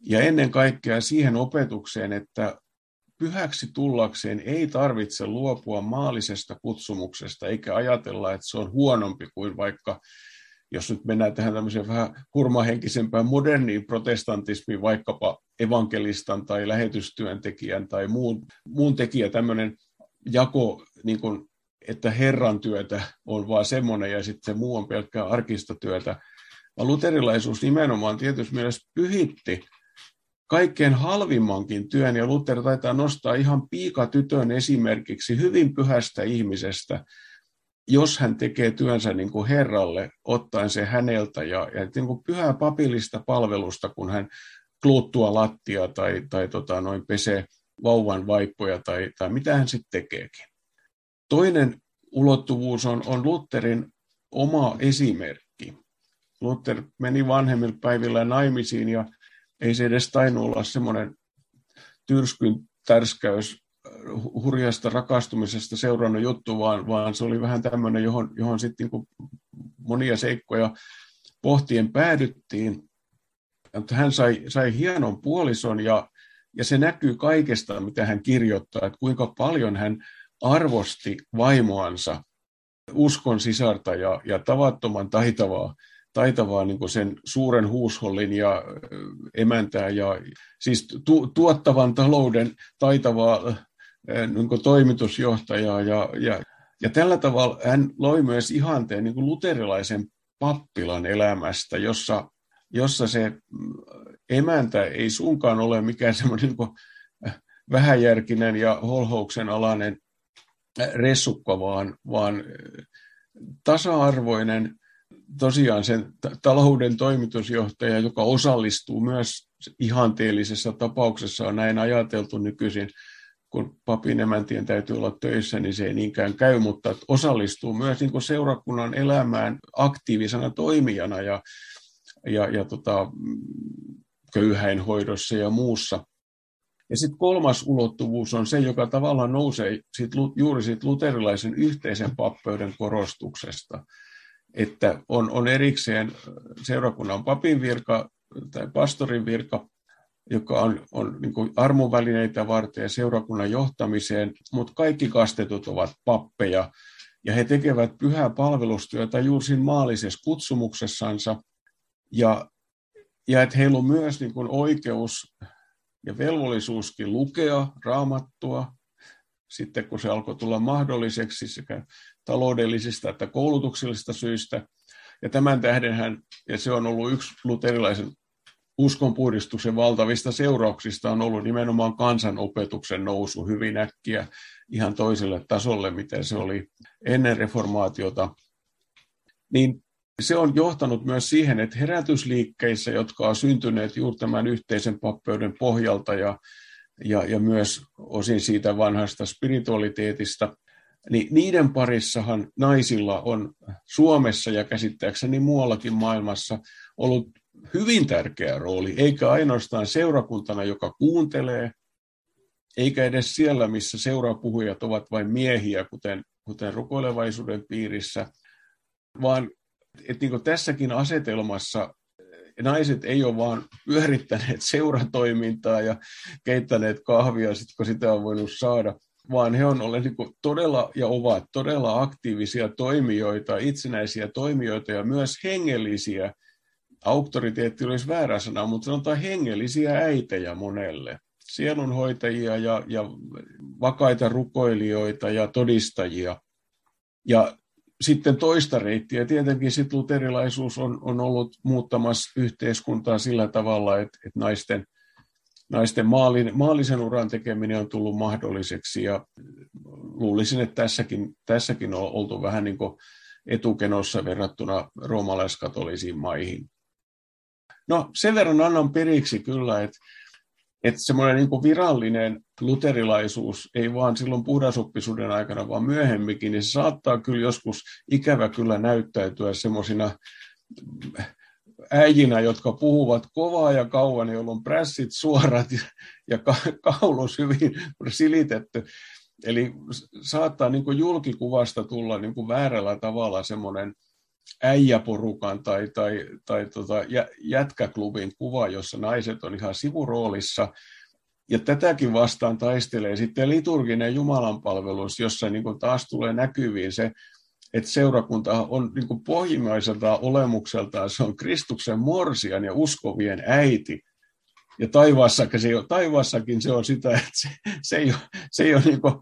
Ja ennen kaikkea siihen opetukseen, että pyhäksi tullakseen ei tarvitse luopua maallisesta kutsumuksesta, eikä ajatella, että se on huonompi kuin vaikka, jos nyt mennään tähän tämmöiseen vähän hurmahenkisempään moderniin protestantismiin, vaikkapa evankelistan tai lähetystyöntekijän tai muun, muun tekijä, tämmöinen jako niin kuin että Herran työtä on vaan semmoinen ja sitten se muu on pelkkää arkistotyötä. Vaan luterilaisuus nimenomaan tietysti mielessä pyhitti kaikkein halvimmankin työn, ja Luther taitaa nostaa ihan piikatytön esimerkiksi hyvin pyhästä ihmisestä, jos hän tekee työnsä niin kuin Herralle, ottaen se häneltä, ja, ja niin kuin pyhää papillista palvelusta, kun hän kluuttua lattia tai, tai tota, noin pesee vauvan vaippoja tai, tai mitä hän sitten tekeekin. Toinen ulottuvuus on, on Lutherin oma esimerkki. Luther meni vanhemmilla päivillä naimisiin ja ei se edes tainnut olla semmoinen tyrskyn tärskäys hurjasta rakastumisesta seurannut juttu, vaan, vaan se oli vähän tämmöinen, johon, johon sitten niin monia seikkoja pohtien päädyttiin. Hän sai, sai hienon puolison ja, ja se näkyy kaikesta, mitä hän kirjoittaa, että kuinka paljon hän arvosti vaimoansa, uskon sisarta ja, ja tavattoman taitavaa, taitavaa niin sen suuren huushollin ja emäntää ja siis tu, tuottavan talouden taitavaa niin kuin toimitusjohtajaa ja, ja, ja tällä tavalla hän loi myös ihanteen niin kuin luterilaisen pappilan elämästä, jossa, jossa se emäntä ei suinkaan ole mikään semmoinen niin vähäjärkinen ja holhouksen alainen ressukka, vaan, vaan tasa-arvoinen tosiaan sen talouden toimitusjohtaja, joka osallistuu myös ihanteellisessa tapauksessa, on näin ajateltu nykyisin, kun papin emäntien täytyy olla töissä, niin se ei niinkään käy, mutta osallistuu myös niin kuin seurakunnan elämään aktiivisena toimijana ja, ja, ja tota, köyhäinhoidossa ja muussa. Ja sitten kolmas ulottuvuus on se, joka tavallaan nousee siitä, juuri siitä luterilaisen yhteisen pappeuden korostuksesta, että on, on erikseen seurakunnan papin virka tai pastorin virka, joka on, on niin kuin armovälineitä varten ja seurakunnan johtamiseen, mutta kaikki kastetut ovat pappeja, ja he tekevät pyhää palvelustyötä juuri siinä maallisessa kutsumuksessansa, ja, ja että heillä on myös niin kuin oikeus ja velvollisuuskin lukea raamattua, sitten kun se alkoi tulla mahdolliseksi sekä taloudellisista että koulutuksellisista syistä. Ja tämän tähdenhän, ja se on ollut yksi luterilaisen uskonpuhdistuksen valtavista seurauksista, on ollut nimenomaan kansanopetuksen nousu hyvin äkkiä ihan toiselle tasolle, mitä se oli ennen reformaatiota. Niin se on johtanut myös siihen, että herätysliikkeissä, jotka on syntyneet juuri tämän yhteisen pappeuden pohjalta ja, ja, ja myös osin siitä vanhasta spiritualiteetista, niin niiden parissahan naisilla on Suomessa ja käsittääkseni muuallakin maailmassa ollut hyvin tärkeä rooli, eikä ainoastaan seurakuntana, joka kuuntelee, eikä edes siellä, missä seurapuhujat ovat vain miehiä, kuten, kuten rukoilevaisuuden piirissä, vaan että niin tässäkin asetelmassa naiset ei ole vaan pyörittäneet seuratoimintaa ja keittäneet kahvia, sit kun sitä on voinut saada, vaan he on olleet niin todella ja ovat todella aktiivisia toimijoita, itsenäisiä toimijoita ja myös hengellisiä, auktoriteetti olisi väärä sana, mutta sanotaan hengellisiä äitejä monelle, sielunhoitajia ja, ja vakaita rukoilijoita ja todistajia. Ja sitten toista reittiä. Tietenkin sit luterilaisuus on, on ollut muuttamassa yhteiskuntaa sillä tavalla, että, että naisten, naisten maalin, maallisen uran tekeminen on tullut mahdolliseksi ja luulisin, että tässäkin, tässäkin on oltu vähän niin kuin etukenossa verrattuna roomalaiskatolisiin maihin. No sen verran annan periksi kyllä, että että semmoinen niin virallinen luterilaisuus, ei vaan silloin puhdasoppisuuden aikana, vaan myöhemminkin, niin se saattaa kyllä joskus ikävä kyllä näyttäytyä semmoisina äijinä, jotka puhuvat kovaa ja kauan, joilla on prässit suorat ja kaulus hyvin silitetty. Eli saattaa niin julkikuvasta tulla niin väärällä tavalla semmoinen äijäporukan tai, tai, tai tota, jätkäklubin kuva, jossa naiset on ihan sivuroolissa. Ja tätäkin vastaan taistelee sitten liturginen jumalanpalvelus, jossa niin kuin taas tulee näkyviin se, että seurakunta on niin kuin pohjimmaiselta olemukseltaan, se on Kristuksen morsian ja uskovien äiti. Ja taivaassakin se, taivaassakin se on sitä, että se, se ei ole, se ei ole niin kuin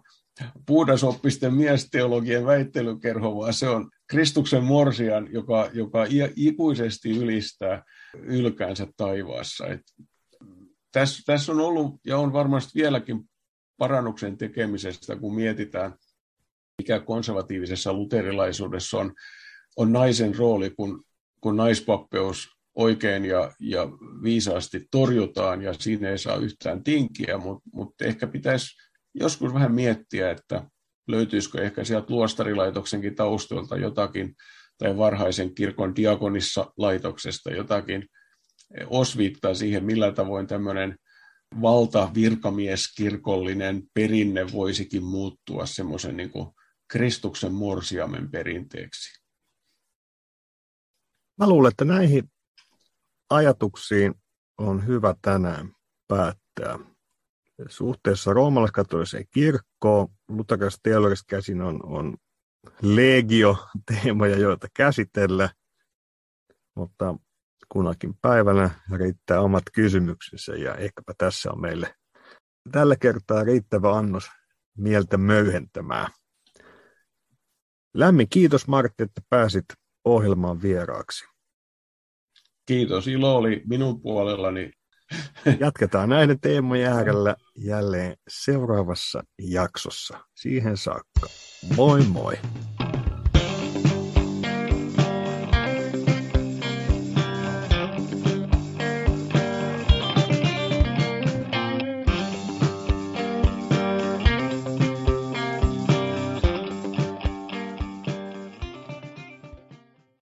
puhdasoppisten miesteologien väittelykerho, vaan se on Kristuksen morsian, joka, joka ikuisesti ylistää ylkäänsä taivaassa. Tässä, tässä on ollut ja on varmasti vieläkin parannuksen tekemisestä, kun mietitään, mikä konservatiivisessa luterilaisuudessa on, on naisen rooli, kun, kun naispappeus oikein ja, ja viisaasti torjutaan ja siinä ei saa yhtään tinkiä, mutta mut ehkä pitäisi joskus vähän miettiä, että löytyisikö ehkä sieltä luostarilaitoksenkin taustalta jotakin, tai varhaisen kirkon diakonissa laitoksesta jotakin osviittaa siihen, millä tavoin tämmöinen valta virkamieskirkollinen perinne voisikin muuttua semmoisen niin Kristuksen morsiamen perinteeksi. Mä luulen, että näihin ajatuksiin on hyvä tänään päättää suhteessa roomalaiskatoliseen kirkkoon. Luterilaisesta käsin on, on legio-teemoja, joita käsitellä, mutta kunakin päivänä riittää omat kysymyksensä ja ehkäpä tässä on meille tällä kertaa riittävä annos mieltä möyhentämään. Lämmin kiitos Martti, että pääsit ohjelmaan vieraaksi. Kiitos, ilo oli minun puolellani Jatketaan näiden teemojen äärellä jälleen seuraavassa jaksossa. Siihen saakka. Moi moi!